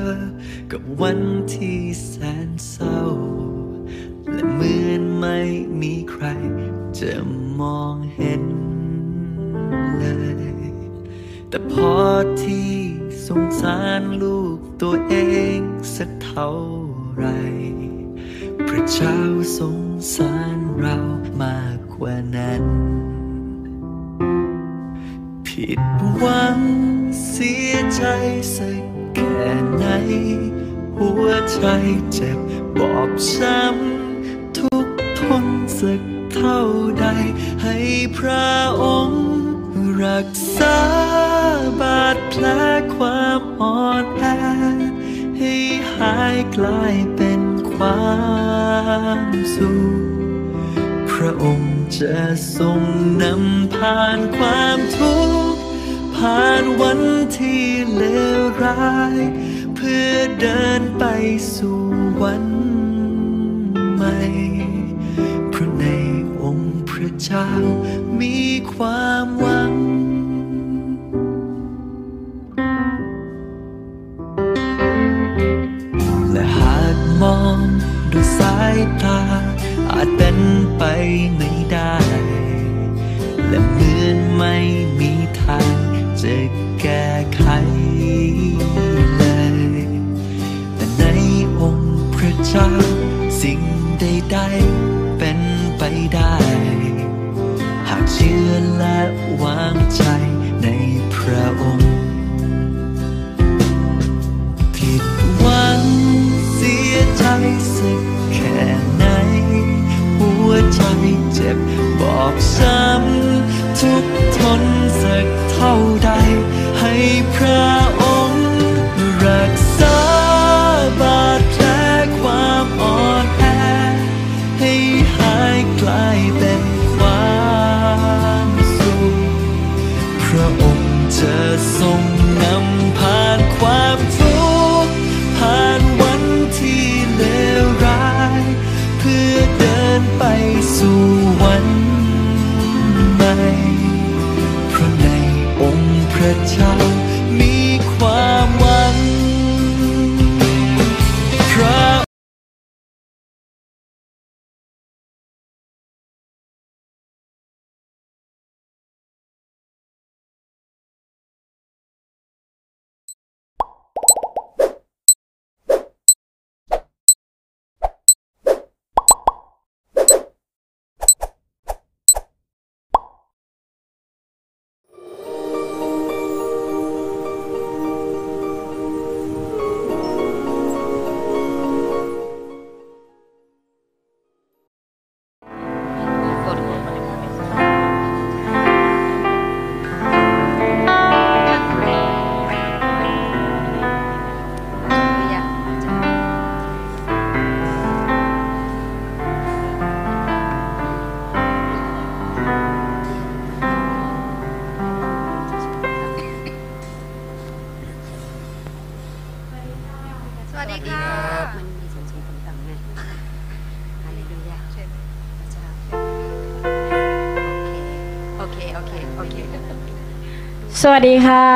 อ กับวันที่แสนเศร้า และเหมือนไม่มีใคร จะมองเห็นเลย แต่พอที่สงสารลูกตัวเองสักเท่าไร พระเจ้าสงสารเรามากกว่านั้น ผิดหวังเสียใจสัก ไหน หัวใจเจ็บบอบช้ำทุกทนสักเท่าใด ให้พระองค์รักษาบาดแผลความอ่อนแอให้หายกลายเป็นความสุขพระองค์จะทรงนำผ่านความทุกข์ผ่านวันที่เลวร้าย พื่อเดินไปสู่วันใหม่เพราะในองค์พระเจ้ามีความ วางใจในพระองค์ ผิดหวังเสียใจสักแค่ไหน หัวใจเจ็บบอบช้ำทุกทน สวัสดีค่ะ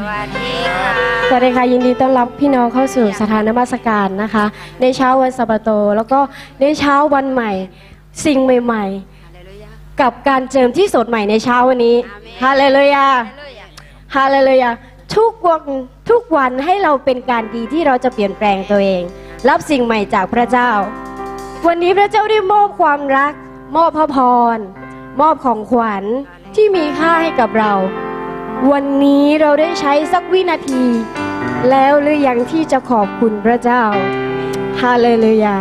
สวัสดีค่ะ สวัสดีค่ะ ยินดีต้อนรับพี่น้องเข้าสู่สถานนมัสการนะคะ ในเช้าวันสัปโต แล้วก็ในเช้าวันใหม่ สิ่งใหม่ฮาเลลูยาๆกับการเจิมที่สดใหม่ในเช้าวันนี้อาเมนฮาเลลูยาฮาเลลูยาฮาเลลูยาทุกวันทุกวันให้เราเป็นการดีที่เราจะเปลี่ยนแปลงตัวเอง รับสิ่งใหม่จากพระเจ้า วันนี้พระเจ้าได้มอบความรัก มอบพระพร มอบของขวัญที่มีค่าให้กับเรา วันนี้เราได้ใช้สักวินาที แล้วหรือยังที่จะขอบคุณพระเจ้าฮาเลลูยา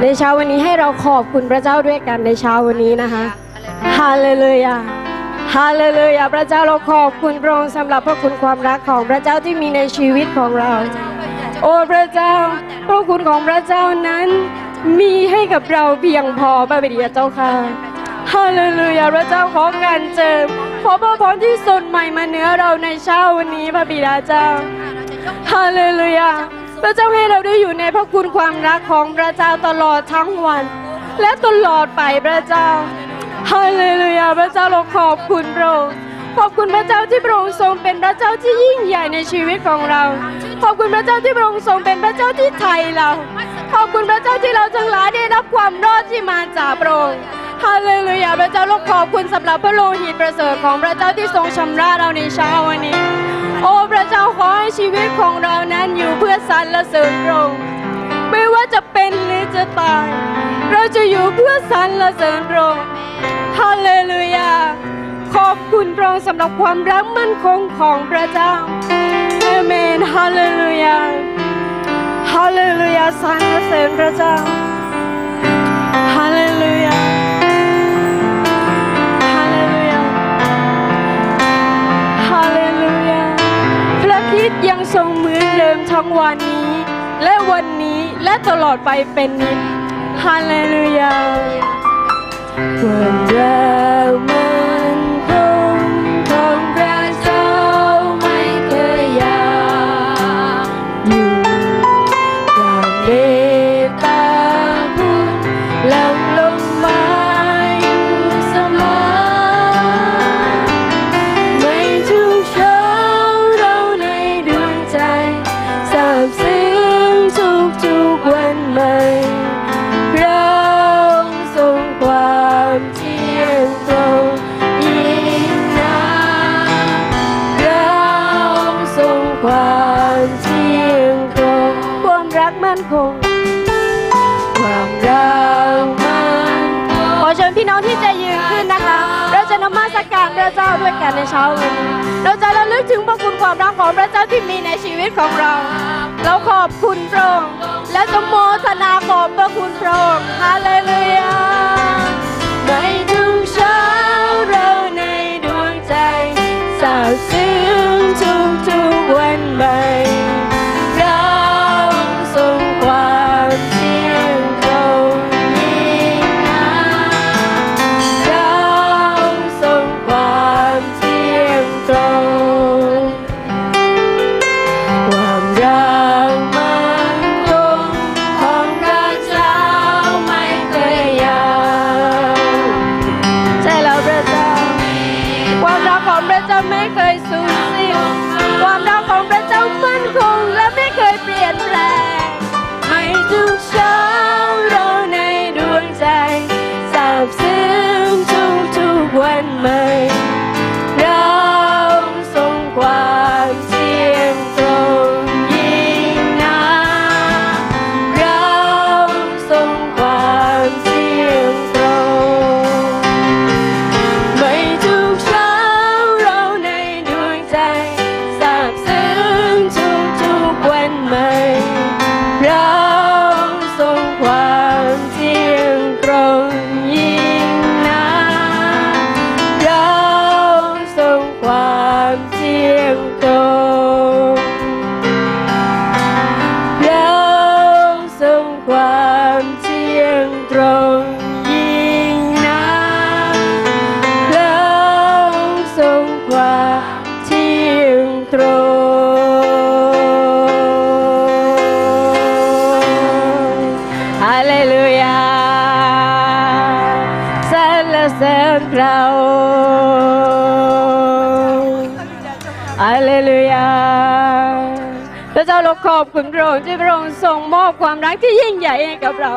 ในเช้าวันนี้ให้เราขอบคุณพระเจ้าด้วยกันในเช้าวันนี้นะคะฮาเลลูยาฮาเลลูยาพระเจ้าเราขอบคุณพระองค์สำหรับพระคุณความรักของพระเจ้าที่มีในชีวิตของเรา โอ้พระเจ้าพระคุณของพระเจ้านั้น มีให้กับเราเพียงพอพระบิดาเจ้าค่ะ ฮาเลลูยาพระเจ้าขอการเจิมขอพระพรที่สดใหม่มาเนื้อเราในเช้าวันนี้พระบิดาเจ้าฮาเลลูยาพระเจ้าให้เราได้อยู่ในพระคุณความรักของพระเจ้าตลอดทั้งวัน และตลอดไปพระเจ้าฮาเลลูยาพระเจ้าเราขอบคุณพระองค์ขอบคุณพระเจ้าที่พระองค์ทรงเป็นพระเจ้าที่ยิ่งใหญ่ในชีวิตของเรา ขอบคุณพระเจ้าที่พระองค์ทรงเป็นพระเจ้าที่ไทยเรา ขอบคุณพระเจ้าที่เราทั้งหลายได้รับความรอดที่มาจากพระองค์ ฮาเลลูยาพระเจ้าเราขอบคุณสำหรับพระโลหิตประเสริฐของพระเจ้าที่ทรงชำระเราในเช้าวันนี้ โอ้พระเจ้าขอให้ชีวิตของเรานั้นอยู่เพื่อสรรเสริญพระองค์ไม่ว่าจะเป็นหรือจะตาย เราจะอยู่เพื่อสรรเสริญพระองค์ฮาเลลูยาขอบคุณพระองค์สำหรับความรักมั่นคงของพระเจ้าเอเมนฮาเลลูยาฮาเลลูยาสรรเสริญพระเจ้า ยังทรงเหมือนเดิมทั้งวันนี้ และวันนี้และตลอดไปเป็นนิจฮาเลลูยาวามรัก กันในเช้าวันนี้ เราจะระลึกถึงพระคุณความรักของพระเจ้าที่มีในชีวิตของเรา เราขอบคุณพระองค์และจะโมทนาขอบพระคุณพระองค์ฮาเลลูยาไม่ทุกเช้าเราในดวงใจสาบซึ้งทุกทุกวันใหม่เราทรงความ อบความรักที่ยิ่งใหญ่ให้กับเรา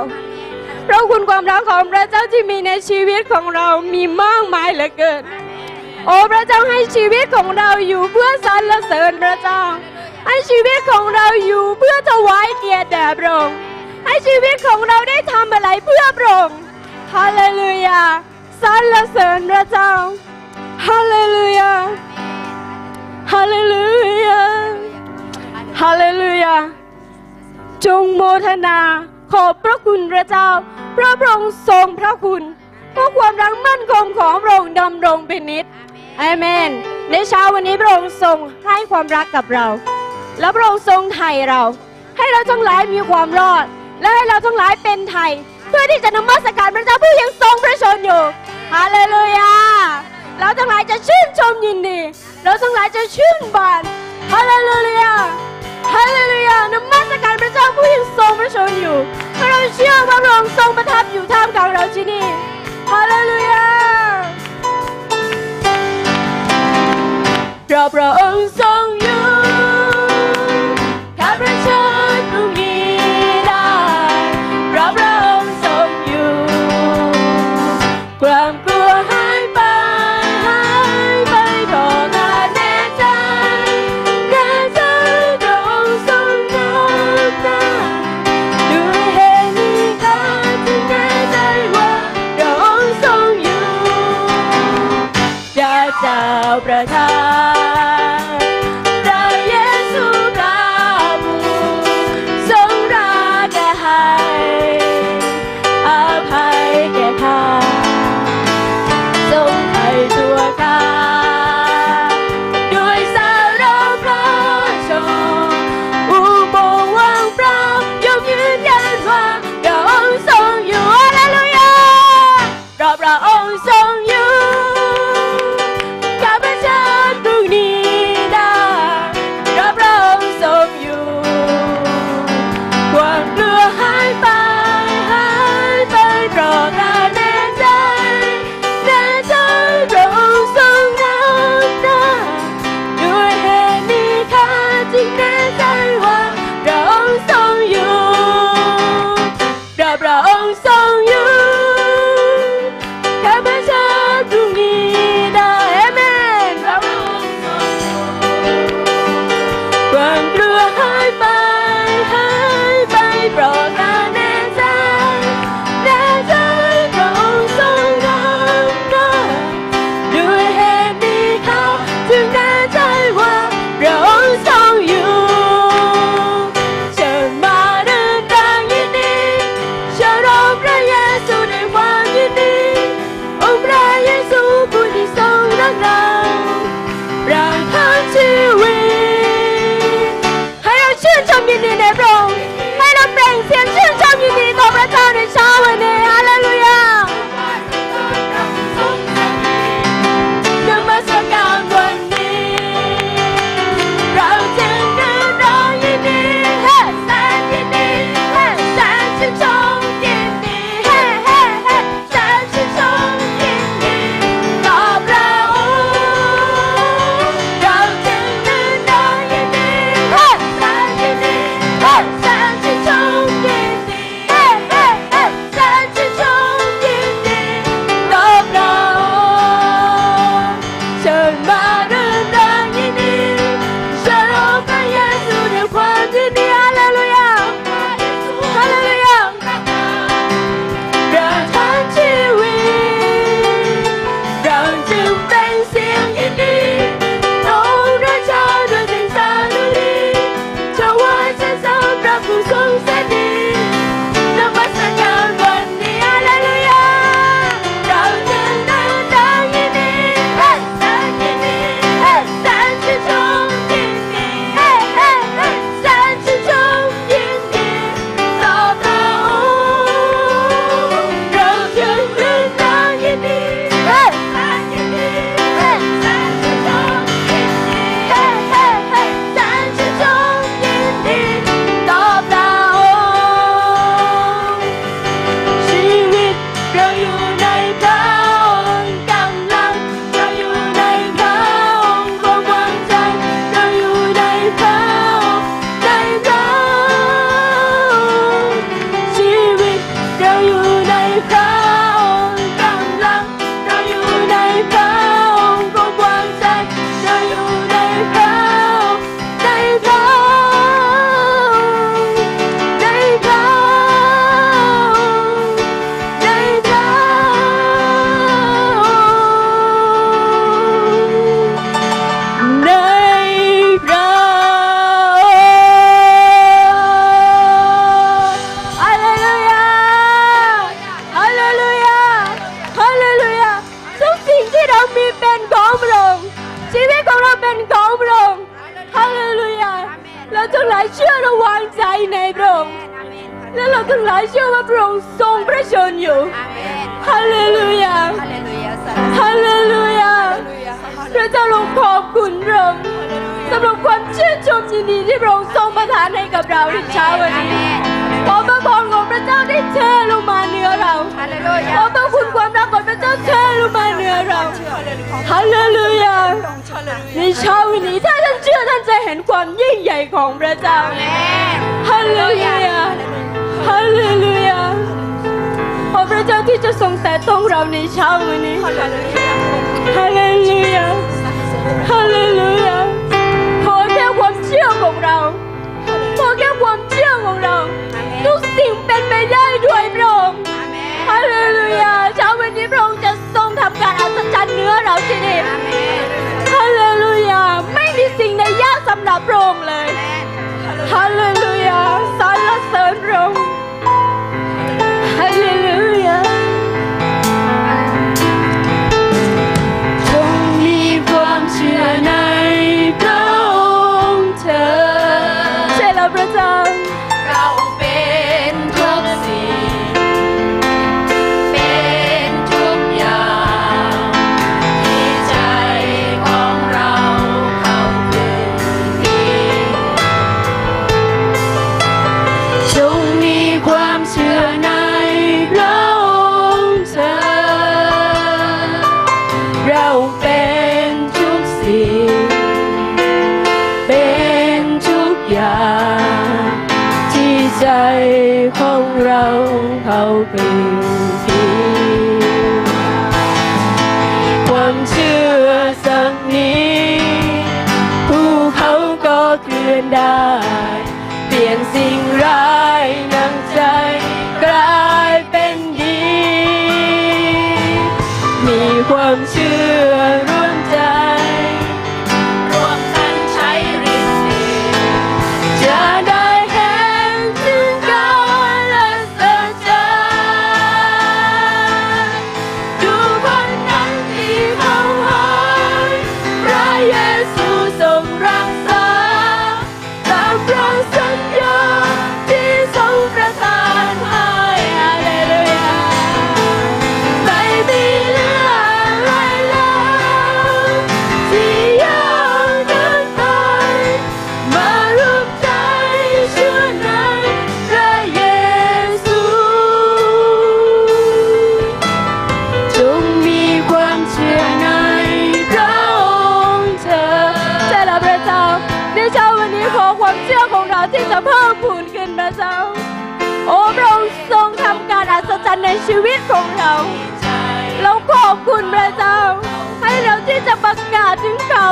เพราะคุณความรักของพระเจ้าที่มีในชีวิตของเรามีมากมายเหลือเกิน โอ้พระเจ้าให้ชีวิตของเราอยู่เพื่อสรรเสริญพระเจ้า ให้ชีวิตของเราอยู่เพื่อถวายเกียรติแด่พระองค์ให้ชีวิตของเราได้ทำอะไรเพื่อพระองค์ฮาเลลูยาสรรเสริญพระเจ้าฮาเลลูยาฮาเลลูยาฮาเลลูยา จงโมทนาขอบพระคุณพระเจ้า พระพระองค์ทรงพระคุณเพราะความรักมั่นคงของพระองค์ดำรงเป็นนิจอเมน ในเช้าวันนี้พระองค์ทรงให้ความรักกับเรา และพระองค์ทรงไถ่เรา ให้เราทั้งหลายมีความรอด และให้เราทั้งหลายเป็นไทย เพื่อที่จะนมัสการพระเจ้าผู้ยังทรงพระชนอยู่ฮาเลลูยาเราทั้งหลายจะชื่นชมยินดี เราทั้งหลายจะชื่นบานฮาเลลูยา ฮาเลลูยานมัสการพระเจ้าผู้ยังทรงพระชนอยู่เพราะเราเชื่อว่าพระองค์ทรงประทับอยู่ท่ามกลางเราที่นี่ฮาเลลูยาเราพระองค์ทรงอยู่ข้าพระเจ้า ประทา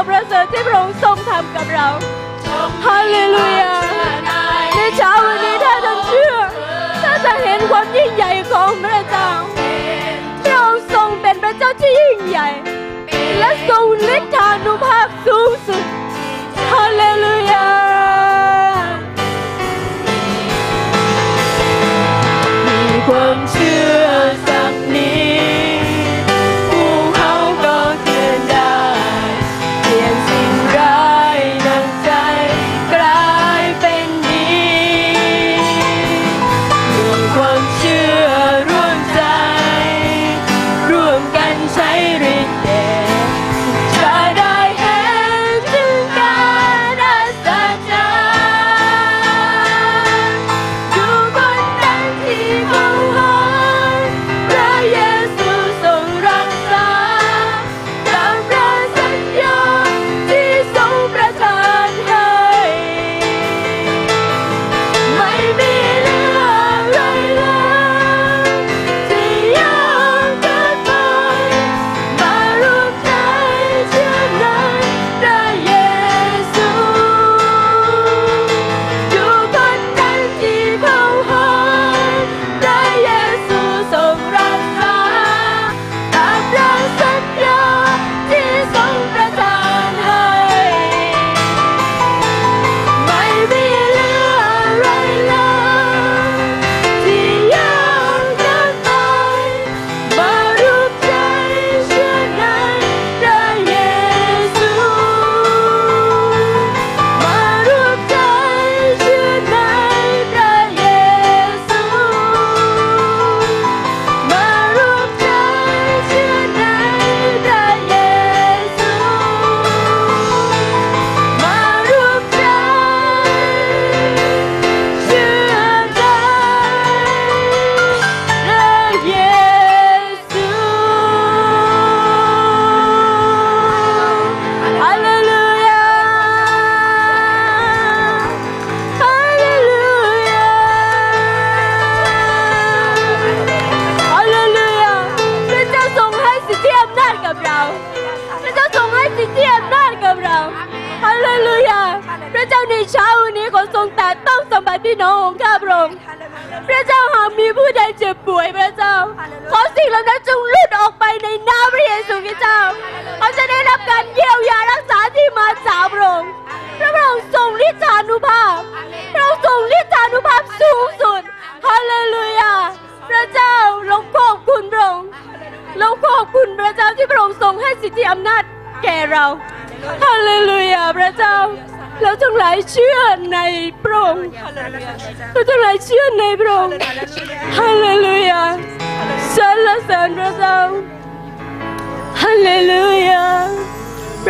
ประเสริฐที่พระองค์ทรงทำกับเราฮาเลลูยาในเช้าวันนี้ถ้าท่านเชื่อท่านจะเห็นความยิ่งใหญ่ของพระเจ้าพระองค์ทรงเป็นพระเจ้าที่ยิ่งใหญ่ และทรงฤทธานุภาพสูงสุดฮาเลลูยา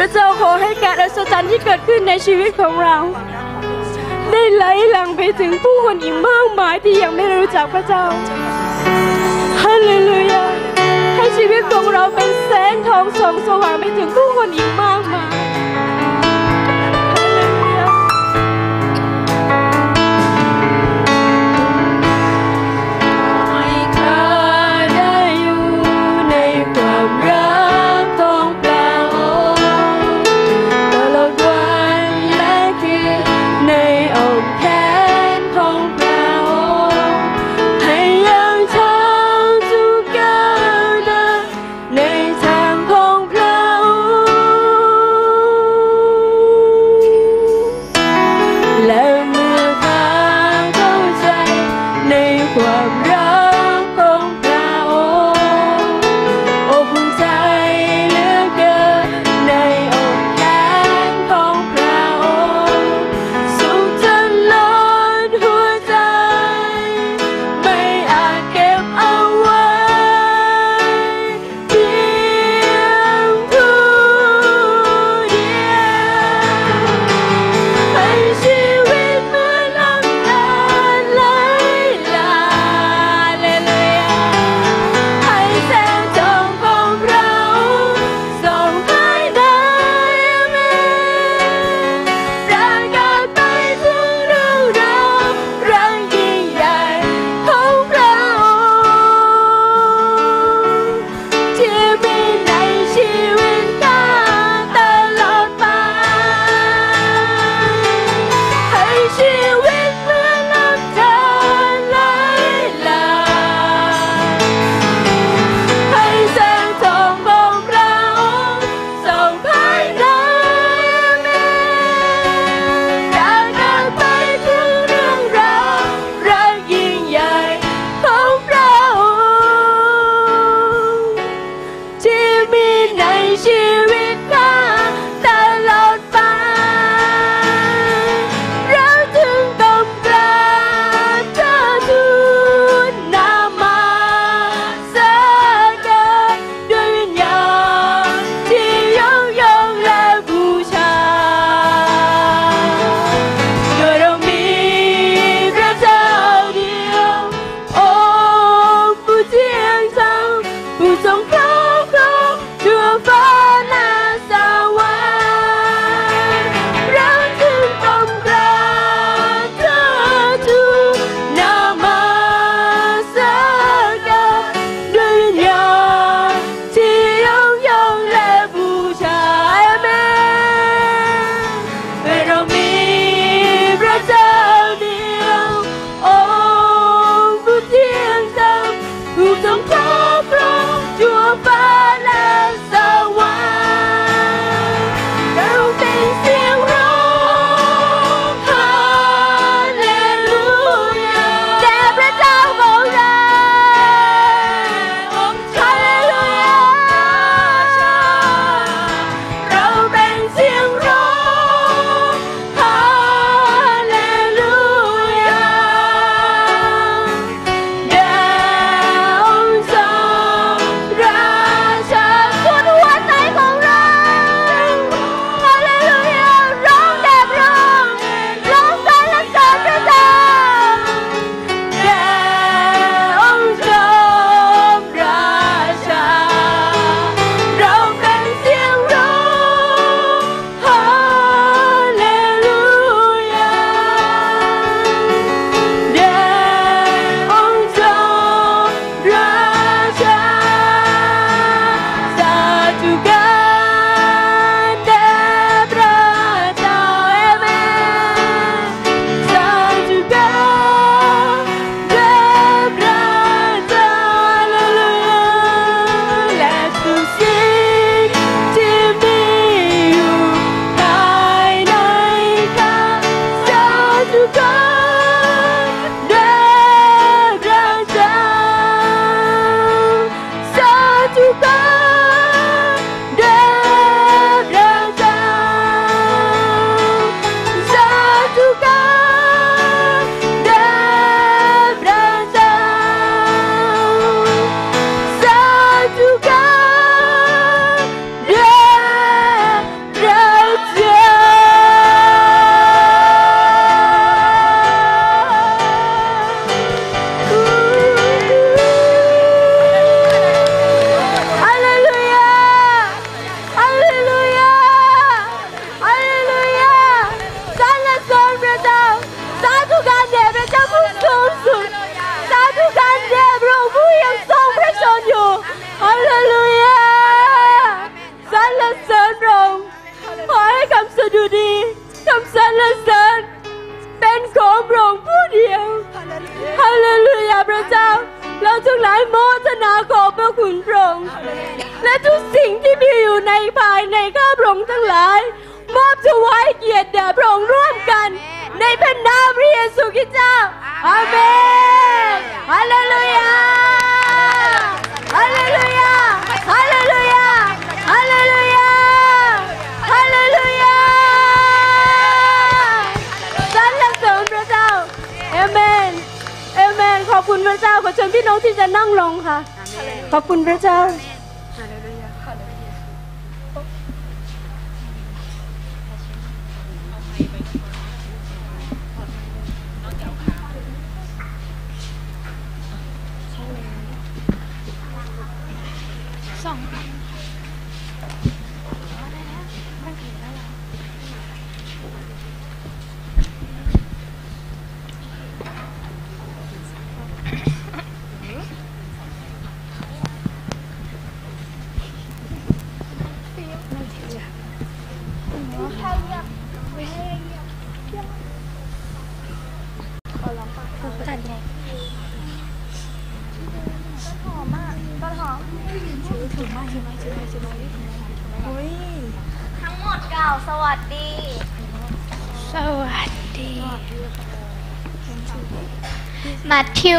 ระเจ้าขอให้การอัศจรรย์ที่เกิดขึ้นในชีวิตของเรา ได้ไหลหลังไปถึงผู้คนอีกมากมายที่ยังไม่รู้จักพระเจ้าฮาเลลูยาให้ชีวิตของเราเป็นแสงทองส่องสว่างไปถึงผู้คนอีกมากมาย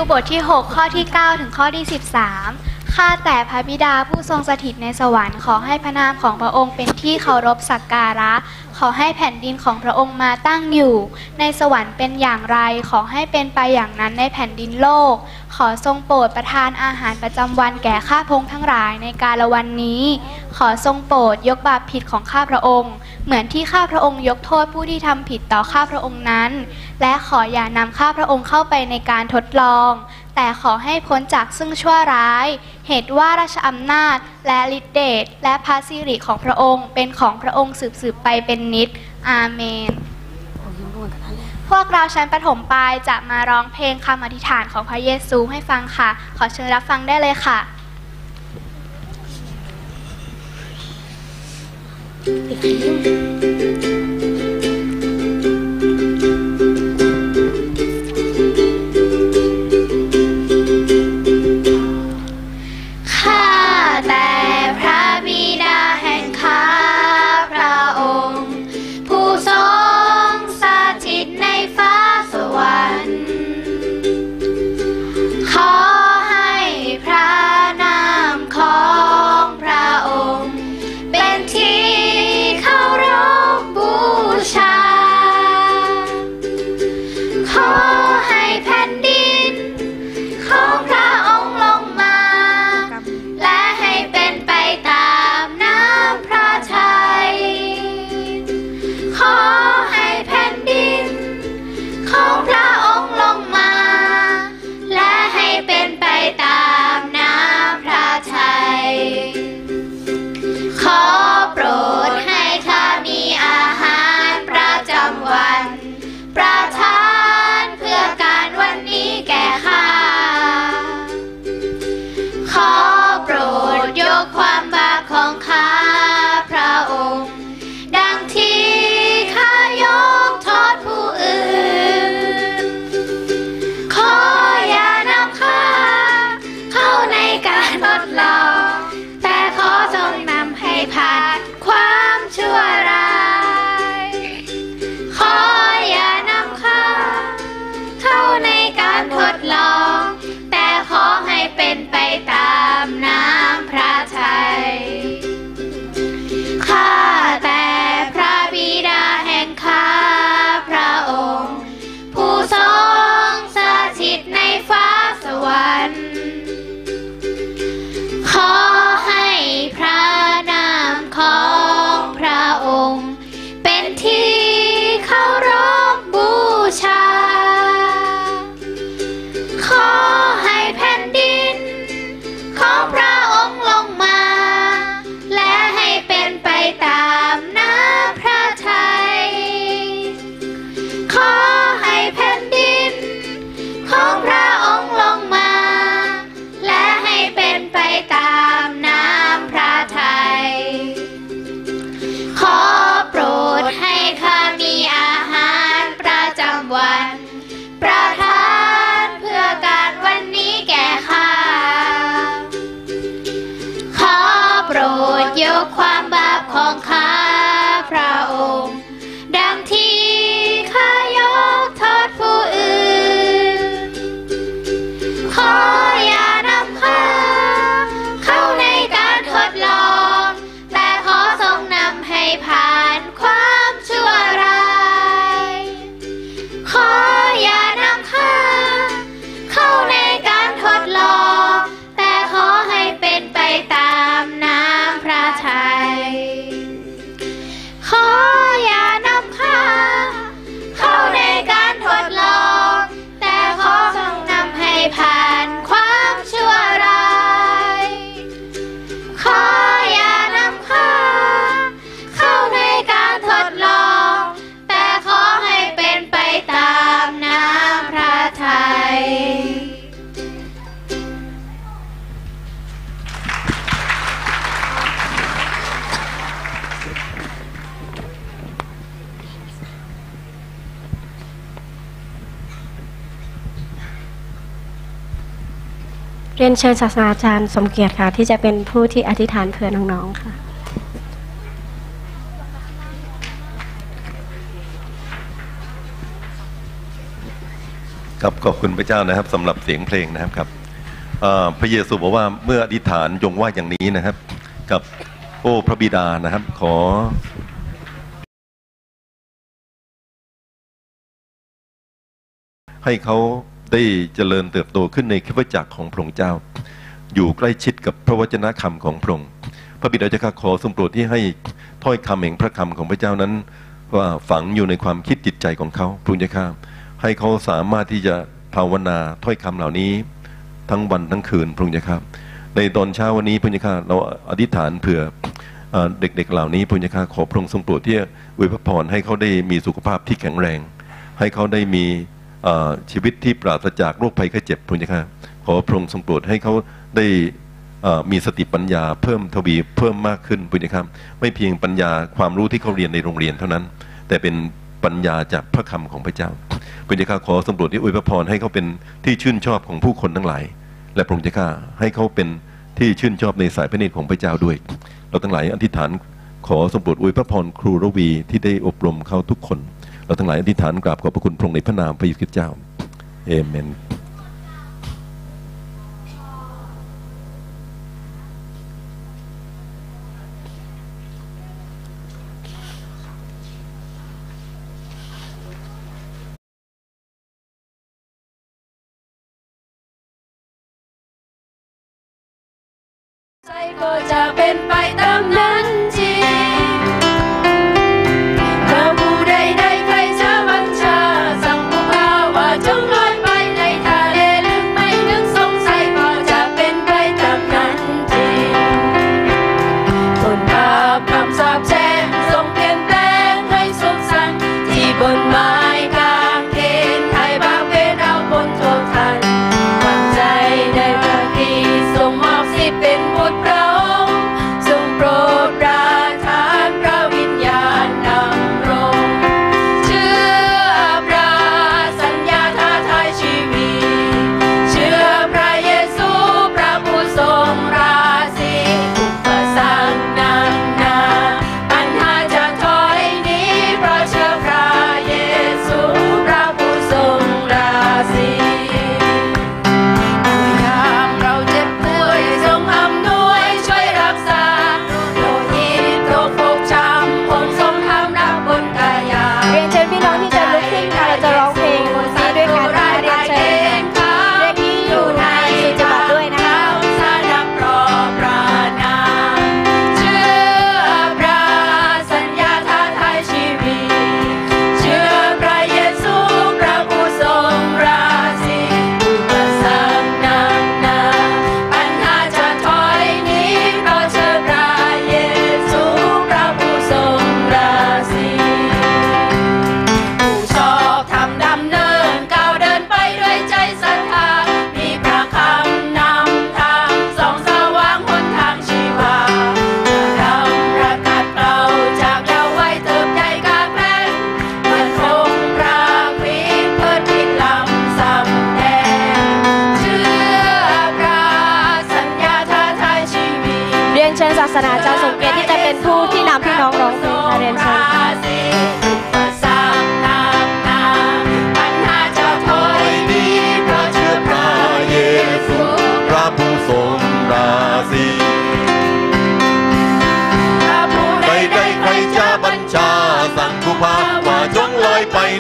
วบทที่ 6 ข้อที่ 9 ถึงข้อที่ 13 ข้าแต่พระบิดาผู้ทรงสถิตในสวรรค์ขอให้พระนามของพระองค์เป็นที่เคารพสักการะ ขอให้แผ่นดินของพระองค์มาตั้งอยู่ ในสวรรค์เป็นอย่างไร ขอให้เป็นไปอย่างนั้นในแผ่นดินโลก ขอทรงโปรดประทานอาหารประจำวันแก่ข้าพงทั้งหลายในกาลวันนี้ ขอทรงโปรดยกบาปผิดของข้าพระองค์ เหมือนที่ข้าพระองค์ยกโทษผู้ที่ทำผิดต่อข้าพระองค์นั้น และขออย่านำข้าพระองค์เข้าไปในการทดลอง แต่ขอให้พ้นจากซึ่งชั่วร้าย เหตุว่าราชอำนาจ และฤทธิเดชและพระสิริของพระองค์เป็นของพระองค์สืบสืบๆไปเป็นนิจอาเมนพวกเราชั้นประถมปลายจะมาร้องเพลงคำอธิษฐานของพระเยซูให้ฟังค่ะ ขอเชิญรับฟังได้เลยค่ะ ข้ one. นเชิญศาสตราจารย์สมเกียรติค่ะ ที่จะเป็นผู้ที่อธิษฐานเผื่อน้องๆค่ะ ครับขอบคุณพระเจ้านะครับสำหรับเสียงเพลงนะครับครับเอ่อพระเยซูบอกว่าเมื่ออธิษฐานจงว่าอย่างนี้นะครับ กับโอ้พระบิดานะครับ ขอให้เขา ได้เจริญเติบโตขึ้นในคริสตจักรของพระองค์เจ้า อยู่ใกล้ชิดกับพระวจนะคำของพระองค์พระบิดาเจ้าข้าขอทรงโปรดที่ให้ถ้อยคำแห่งพระคำของพระเจ้านั้น ว่าฝังอยู่ในความคิดจิตใจของเขาพระองค์เจ้าข้าให้เขาสามารถที่จะภาวนาถ้อยคำเหล่านี้ทั้งวันทั้งคืนพระองค์เจ้าข้าในตอนเช้าวันนี้พระองค์เจ้าข้าเราอธิษฐานเผื่อเด็กๆเหล่านี้พระองค์เจ้าข้าขอพระองค์ทรงโปรดที่อวยพรให้เขาได้มีสุขภาพที่แข็งแรง ให้เขาได้มี ชีวิตที่ปราศจากโรคภัยไข้เจ็บพระองค์เจ้าขอพระองค์ทรงโปรดให้เขาได้มีสติปัญญาเพิ่มทวีเพิ่มมากขึ้นพระองค์เจ้าไม่เพียงปัญญาความรู้ที่เขาเรียนในโรงเรียนเท่านั้น แต่เป็นปัญญาจากพระคำของพระเจ้าพระองค์เจ้าขอทรงโปรดที่อวยพระพรให้เขาเป็นที่ชื่นชอบของผู้คนทั้งหลาย และพระองค์จ้าข้าให้เขาเป็นที่ชื่นชอบในสายพระเนตรของพระเจ้าด้วย เราทั้งหลายอธิษฐานขอสมบูรณ์อวยพระพรครูระวีที่ได้อบรมเขาทุกคน เราทั้งหลายอธิษฐานกราบขอบพระคุณพระองค์ในพระนามพระเยซูคริสต์เจ้าเอเมน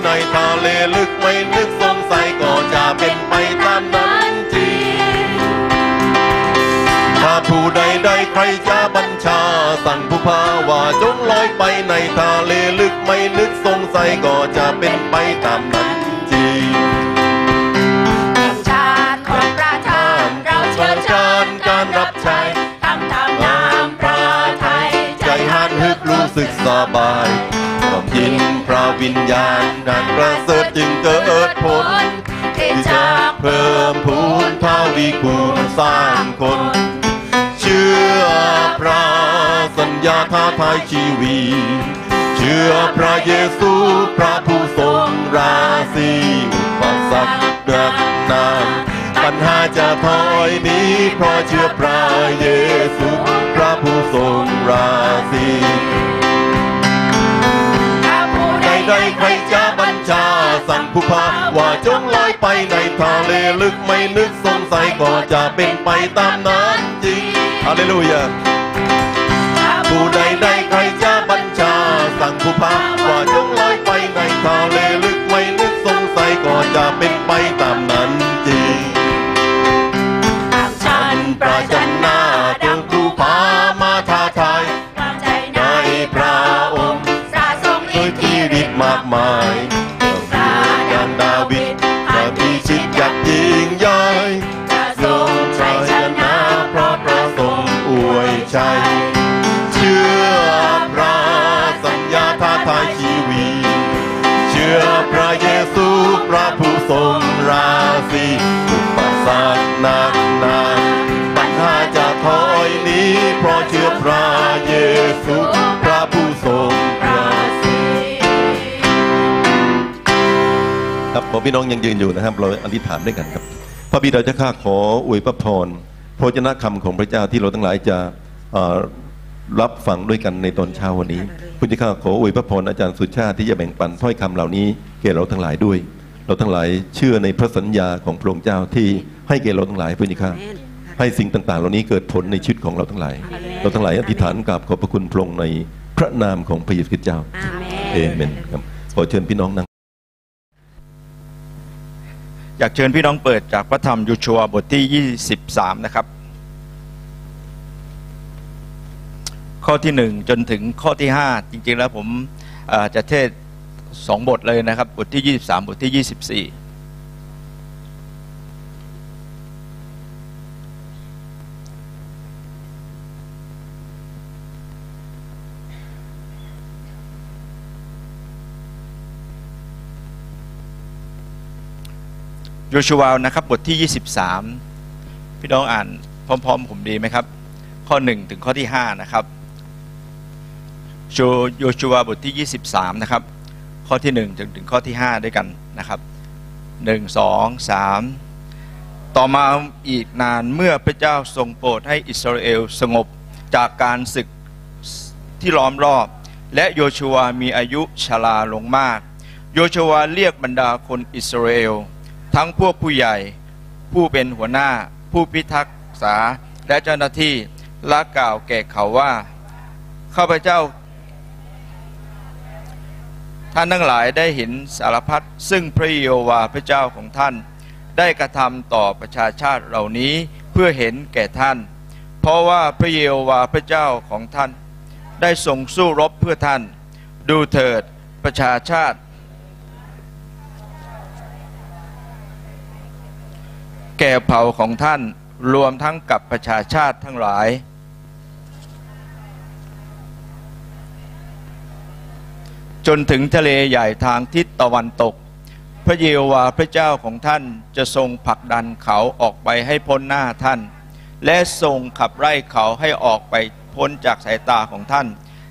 ในทะเลลึกไม่นึกสงสัยก็จะเป็นไปตามนั้นจริง ถ้าผู้ใดใดใครจะบัญชา สั่งผู้พาว่าจงลอยไปในทะเลลึกไม่นึกสงสัยก็จะเป็นไปตามนั้นจริงชาติของประธานเราเชิญชานการรับใช้ทำตามน้ำพระทัยใจหันฮึกรู้สึกสบาย วิญญาณนั้นประเสริฐจึงเกิดผลที่จาจะกเพิ่มพูนทวีคูณสร้างคน เชื่อพระสัญญาท้าทายชีวีเชื่อพระเยซูพระผู้ทรงราศีอุปสรรคเดือดนานปัญหาจะถอยนี้เพราะเชื่อพระเยซู พระผู้ทรงราศี ใดใดๆใครจะบัญชา สั่งผู้พาว่าจงลอยไปในทะเลลึกไม่นึกสงสัยก็จะเป็นไปตามนั้นจริงฮาเลลูยาผู้ใดใดๆใครจะบัญชา สั่งผู้พาว่าจงลอยไปในทะเลลึกไม่นึกสงสัยก็จะเป็นไปตามนั้นจริงตามฉันประจันหน้า เยซูพระผู้ทรงราศีครับผมพี่น้องยังยืนอยู่นะครับ เราอธิษฐานด้วยกันครับ พระบิดาเจ้าข้าขออวยพระพรพระวจนะคำของพระเจ้าที่เราทั้งหลายจะเอ่อรับฟังด้วยกันในตอนเช้าวันนี้พุทธข้าขออวยพระพรอาจารย์สุชาติที่จะแบ่งปันถ้อยคำเหล่านี้แก่เราทั้งหลายด้วย เราทั้งหลายเชื่อในพระสัญญาของพระองค์เจ้าที่ให้แก่เราทั้งหลายพุทธข้า ให้สิ่งต่าง ๆ เหล่านี้เกิดผลในชีวิตของเราทั้งหลาย เราทั้งหลายอธิษฐานกราบขอบพระคุณพระองค์ในพระนามของพระเยซูคริสต์เจ้าอาเมนเอเมนครับขอเชิญพี่น้องนั่งอยากเชิญพี่น้องเปิดจากพระธรรมยูชัวบทที่ 23 นะครับ ข้อที่ 1 จนถึงข้อที่ 5 จริง ๆ แล้วผมเอ่อจะเทศสองบทเลยนะครับ บทที่ 23 บทที่ 24 โยชัวนะครับบทที่ 23 พี่น้องอ่านพร้อม ๆ ผมดีไหมครับ ข้อ 1 ถึงข้อที่ 5 นะครับโชโยชัวบทที่ 23 นะครับ ข้อที่ 1 ถึงถึงข้อที่ 5 ด้วยกันนะครับ 1 2 3 ต่อมาอีกนานเมื่อพระเจ้าทรงโปรดให้อิสราเอลสงบจากการศึกที่ล้อมรอบ และโยชัวมีอายุชราลงมาก โยชัวเรียกบรรดาคนอิสราเอล ทั้งพวกผู้ใหญ่ ผู้เป็นหัวหน้า ผู้พิทักษาและเจ้าหน้าที่ละกล่าวแก่เขาว่าข้าพเจ้า ท่านทั้งหลายได้เห็นสารพัดซึ่งพระเยโฮวาพระเจ้าของท่าน ได้กระทำต่อประชาชาติเหล่านี้เพื่อเห็นแก่ท่าน เพราะว่าพระเยโฮวาพระเจ้าของท่าน ได้ทรงสู้รบเพื่อท่าน ดูเถิดประชาชาติ แก่เผ่าของท่านรวมทั้งกับประชาชาติทั้งหลาย จนถึงทะเลใหญ่ทางทิศตะวันตก พระเยโฮวาห์พระเจ้าของท่านจะทรงผลักดันเขาออกไปให้พ้นหน้าท่าน และทรงขับไล่เขาให้ออกไปพ้นจากสายตาของท่าน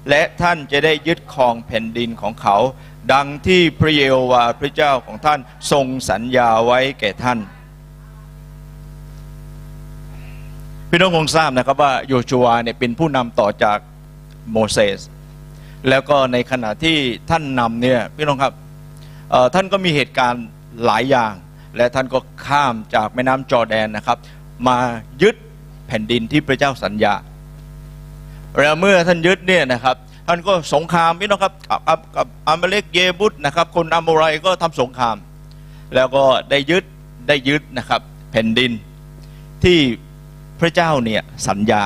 และท่านจะได้ยึดครองแผ่นดินของเขา ดังที่พระเยโฮวาห์พระเจ้าของท่านทรงสัญญาไว้แก่ท่าน พี่น้องคงทราบนะครับว่าโยชัวเนี่ยเป็นผู้นำต่อจากโมเสสแล้วก็ในขณะที่ท่านนำเนี่ยพี่น้องครับท่านก็มีเหตุการณ์หลายอย่าง และท่านก็ข้ามจากแม่น้ำจอแดนนะครับ มายึดแผ่นดินที่พระเจ้าสัญญาแล้วเมื่อท่านยึดเนี่ยนะครับท่านก็สงครามพี่น้องครับกับบบอามาเลกเยบุตนะครับ คนอาโมไรก็ทำสงคราม แล้วก็ได้ยึดได้ยึดนะครับแผ่นดินที่ พระเจ้าเนี่ยสัญญา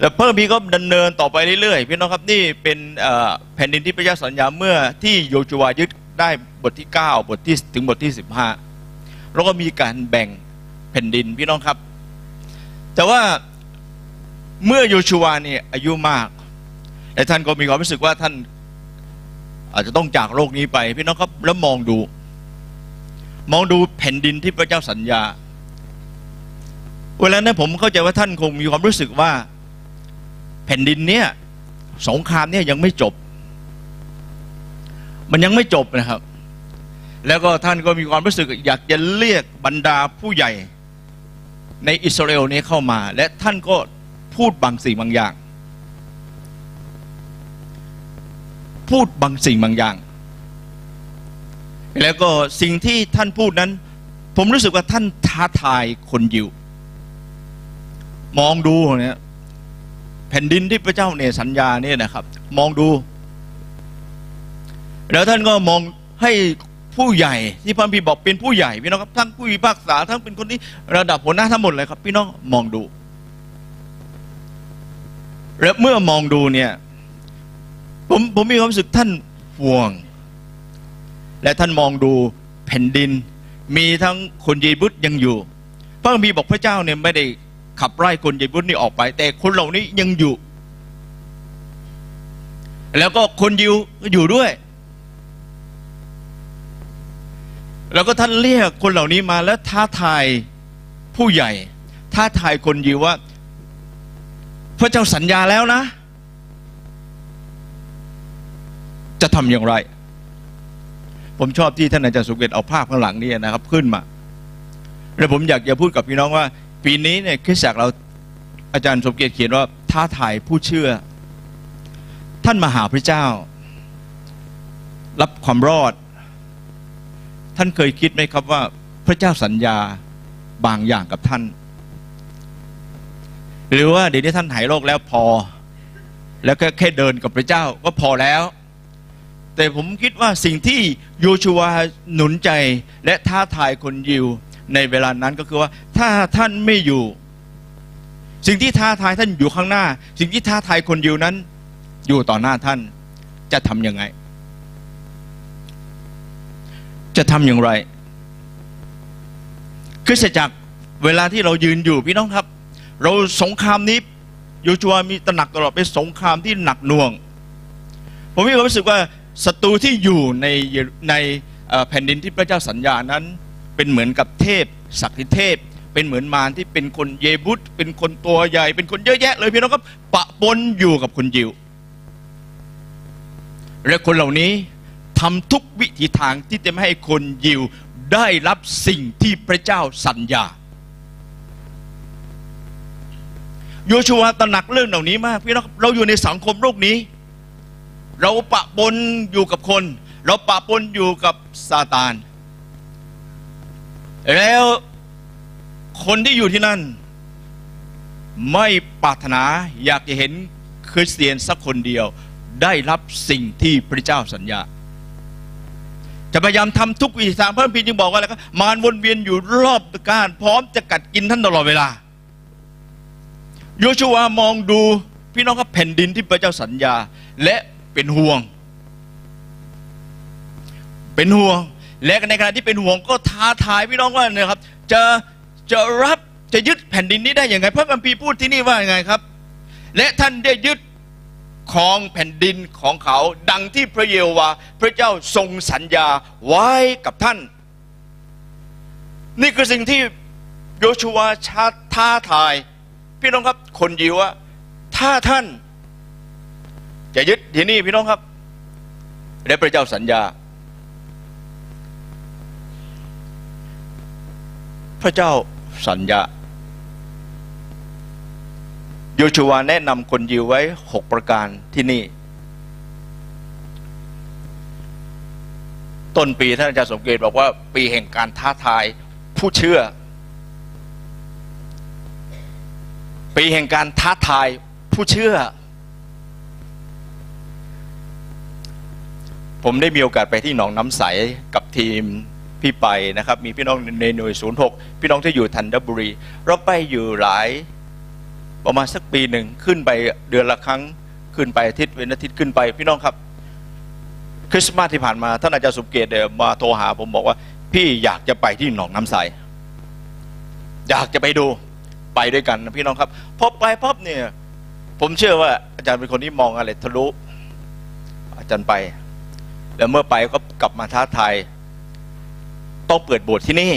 แล้วเพิ่มพีก็ดำเนินต่อไปเรื่อยๆพี่น้องครับนี่เป็นแผ่นดินที่พระเจ้าสัญญาเมื่อที่โยชูวายึดได้บทที่ 9 บทที่ถึงบทที่ 15 แล้วก็มีการแบ่งแผ่นดินพี่น้องครับ แต่ว่าเมื่อโยชูวาเนี่ยอายุมากแต่ท่านก็มีความรู้สึกว่าท่านอาจจะต้องจากโลกนี้ไป พี่น้องครับแล้วมองดู มองดูแผ่นดินที่พระเจ้าสัญญา เวลานั้นผมเข้าใจว่าท่านคงมีความรู้สึกว่า แผ่นดินเนี่ยสงครามเนี่ยยังไม่จบ มันยังไม่จบนะครับ แล้วก็ท่านก็มีความรู้สึก อยากจะเรียกบรรดาผู้ใหญ่ในอิสราเอลนี้เข้ามา และท่านก็พูดบางสิ่งบางอย่าง พูดบางสิ่งบางอย่าง แล้วก็สิ่งที่ท่านพูดนั้น ผมรู้สึกว่าท่านท้าทายคนยิว มองดูเนี่ยแผ่นดินที่พระเจ้าเนี่ยสัญญาเนี่ยนะครับ มองดู แล้วท่านก็มองให้ผู้ใหญ่ที่พระพี่บอกเป็นผู้ใหญ่พี่น้องครับทั้งผู้พิพากษาทั้งเป็นคนที่ระดับหัวหน้าทั้งหมดเลยครับ พี่น้องมองดู แล้วเมื่อมองดูเนี่ย ผมผมมีความรู้สึกท่านห่วง และท่านมองดูแผ่นดิน มีทั้งคนยีบุตรยังอยู่ พระคัมภีร์บอกพระเจ้าเนี่ยไม่ได้ ขับไล่คนยีบุตรนี่ออกไป แต่คนเหล่านี้ยังอยู่ แล้วก็คนยิวก็อยู่ด้วย แล้วก็ท่านเรียกคนเหล่านี้มาแล้วท้าทายผู้ใหญ่ ท้าทายคนยิวว่า พระเจ้าสัญญาแล้วนะ จะทำอย่างไร ผมชอบที่ท่านอาจารย์สุเกตเอาภาพข้างหลังนี่นะครับขึ้นมา แล้วผมอยากจะพูดกับพี่น้องว่า ปีนี้เนี่ยคริสตจักรเราอาจารย์สมเกียรติเขียนว่าท้าทายผู้เชื่อ ท่านมาหาพระเจ้า รับความรอด ท่านเคยคิดไหมครับว่าพระเจ้าสัญญาบางอย่างกับท่าน หรือว่าเดี๋ยวนี้ท่านหายโรคแล้วพอ แล้วก็แค่เดินกับพระเจ้าก็พอแล้ว แต่ผมคิดว่าสิ่งที่โยชูวหนุนใจและท้าทายคนยิว ในเวลานั้นก็คือว่าถ้าท่านไม่อยู่ สิ่งที่ท้าทายท่านอยู่ข้างหน้า สิ่งที่ท้าทายคนยิวนั้น อยู่ต่อหน้าท่านจะทำยังไง จะทำอย่างไรคริสตจักรเวลาที่เรายืนอยู่พี่น้องครับ เราสงครามนี้โยชัวมีตระหนักตลอดเป็นสงครามที่หนักหน่วง ผมมีความรู้สึกว่าศัตรูที่อยู่ในในแผ่นดินที่พระเจ้าสัญญานั้น เป็นเหมือนกับเทพศักดิ์เทพ เป็นเหมือนมารที่เป็นคนเยบุตเป็นคนตัวใหญ่ เป็นคนเยอะแยะ เลยพี่น้องครับปะปนอยู่กับคนยิว และคนเหล่านี้ทำทุกวิถีทางที่จะไม่ให้คนยิวได้รับสิ่งที่พระเจ้าสัญญาโยชัวตระหนักเรื่องเหล่านี้มากพี่น้องครับเราอยู่ในสังคมโลกนี้ เราปะปนอยู่กับคน เราปะปนอยู่กับซาตาน แล้วคนที่อยู่ที่นั่น ไม่ปรารถนาอยากจะเห็นคริสเตียนสักคนเดียวได้รับสิ่งที่พระเจ้าสัญญา จะพยายามทำทุกวิถีทางพระคัมภีร์จึงบอกว่าอะไรก็มารวนเวียนอยู่รอบการ พร้อมจะกัดกินท่านตลอดเวลาโยชัวมองดูพี่น้องครับแผ่นดินที่พระเจ้าสัญญาและเป็นห่วง เป็นห่วง และในขณะที่เป็นห่วงก็ท้าทายพี่น้องว่าเนี่ยครับ จะจะรับจะยึดแผ่นดินนี้ได้อย่างไงพระคัมภีร์พูดที่นี่ว่าอย่างไงครับ และท่านได้ยึดของแผ่นดินของเขา ดังที่พระเยโฮวาพระเจ้าทรงสัญญาไว้กับท่าน นี่คือสิ่งที่โยชัวาชาท้าทาย พี่น้องครับ คนยิวว่า ถ้าท่าน จะยึดที่นี่พี่น้องครับ และพระเจ้าสัญญา พระเจ้าสัญญาโยชูวาแนะนำคนยิวไว้หกประการที่นี่ ต้นปีท่านอาจารย์สมเกตบอกว่า ปีแห่งการท้าทายผู้เชื่อ ปีแห่งการท้าทายผู้เชื่อ ผมได้มีโอกาสไปที่หนองน้ำใสกับทีม พี่ไปนะครับ มีพี่น้องในหน่วย 06 พี่น้องที่อยู่ธัญบุรี เราไปอยู่หลายประมาณสักปีหนึ่งขึ้นไปเดือนละครั้งขึ้นไปอาทิตย์เว้นอาทิตย์ขึ้นไป พี่น้องครับ คริสต์มาสที่ผ่านมาท่านอาจารย์สุเกตเนี่ยมาโทรหาผมบอกว่า พี่อยากจะไปที่หนองน้ำใสอยากจะไปดูไปด้วยกันนะพี่น้องครับพอไปปั๊บเนี่ย ผมเชื่อว่าอาจารย์เป็นคนที่มองอะไรทะลุอาจารย์ไป แล้วเมื่อไปก็กลับมาท้าทาย ต้องเปิดโบสถ์ที่นี่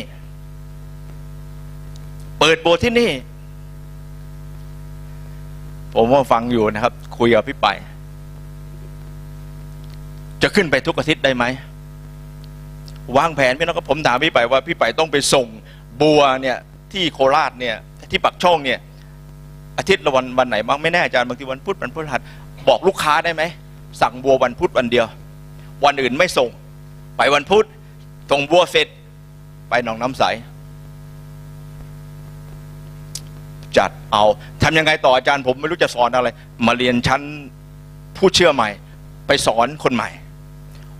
เปิดโบสถ์ที่นี่ ผมว่าฟังอยู่นะครับ คุยกับพี่ไป จะขึ้นไปทุกอาทิตย์ได้ไหมวางแผนพี่น้องก็ผมถามพี่ไปว่าพี่ไปต้องไปส่งบัวเนี่ย ที่โคราชเนี่ย ที่ปักช่องเนี่ย อาทิตย์ละวันวันไหนบ้างไม่แน่อาจารย์บางทีวันพุธวันพฤหัสบอกลูกค้าได้ไหมสั่งบัววันพุธวันเดียว วันอื่นไม่ส่ง ไปวันพุธส่งบัวเสร็จ ไปหนองน้ำใส จัดเอาทำยังไงต่ออาจารย์ผมไม่รู้จะสอนอะไร มาเรียนชั้นผู้เชื่อใหม่ ไปสอนคนใหม่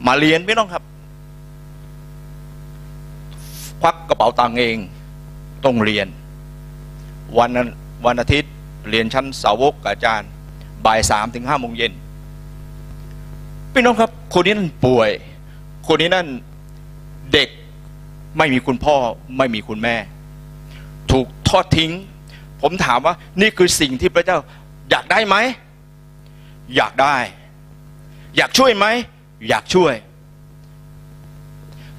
มาเรียนไม่ต้องครับควักกระเป๋าตังค์เองต้องเรียน วันวันอาทิตย์เรียนชั้นสาวกอาจารย์บ่ายสามถึงห้าโมงเย็นพี่น้องครับ คนนี้นั่นป่วย คนนี้นั่นเด็ก ไม่มีคุณพ่อไม่มีคุณแม่ ถูกทอดทิ้ง ผมถามว่านี่คือสิ่งที่พระเจ้าอยากได้ไหม อยากได้ อยากช่วยไหม อยากช่วย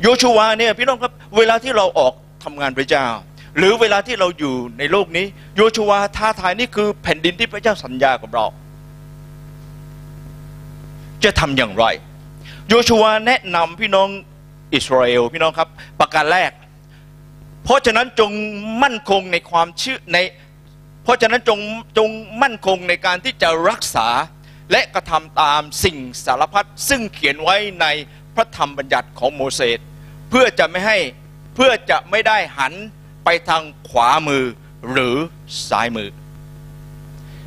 โยชูวาเนี่ยพี่น้องครับเวลาที่เราออกทำงานพระเจ้า หรือเวลาที่เราอยู่ในโลกนี้โยชูวาท้าทายนี่คือแผ่นดินที่พระเจ้าสัญญากับเรา จะทำอย่างไร โยชูวาแนะนำพี่น้อง อิสราเอลพี่น้องครับ ประการแรก เพราะฉะนั้นจงมั่นคงในความเชื่อใน เพราะฉะนั้นจงจงมั่นคงในการที่จะรักษาและกระทำตามสิ่งสารพัดซึ่งเขียนไว้ในพระธรรมบัญญัติของโมเสสเพื่อจะไม่ให้เพื่อจะไม่ได้หันไปทางขวามือหรือซ้ายมือ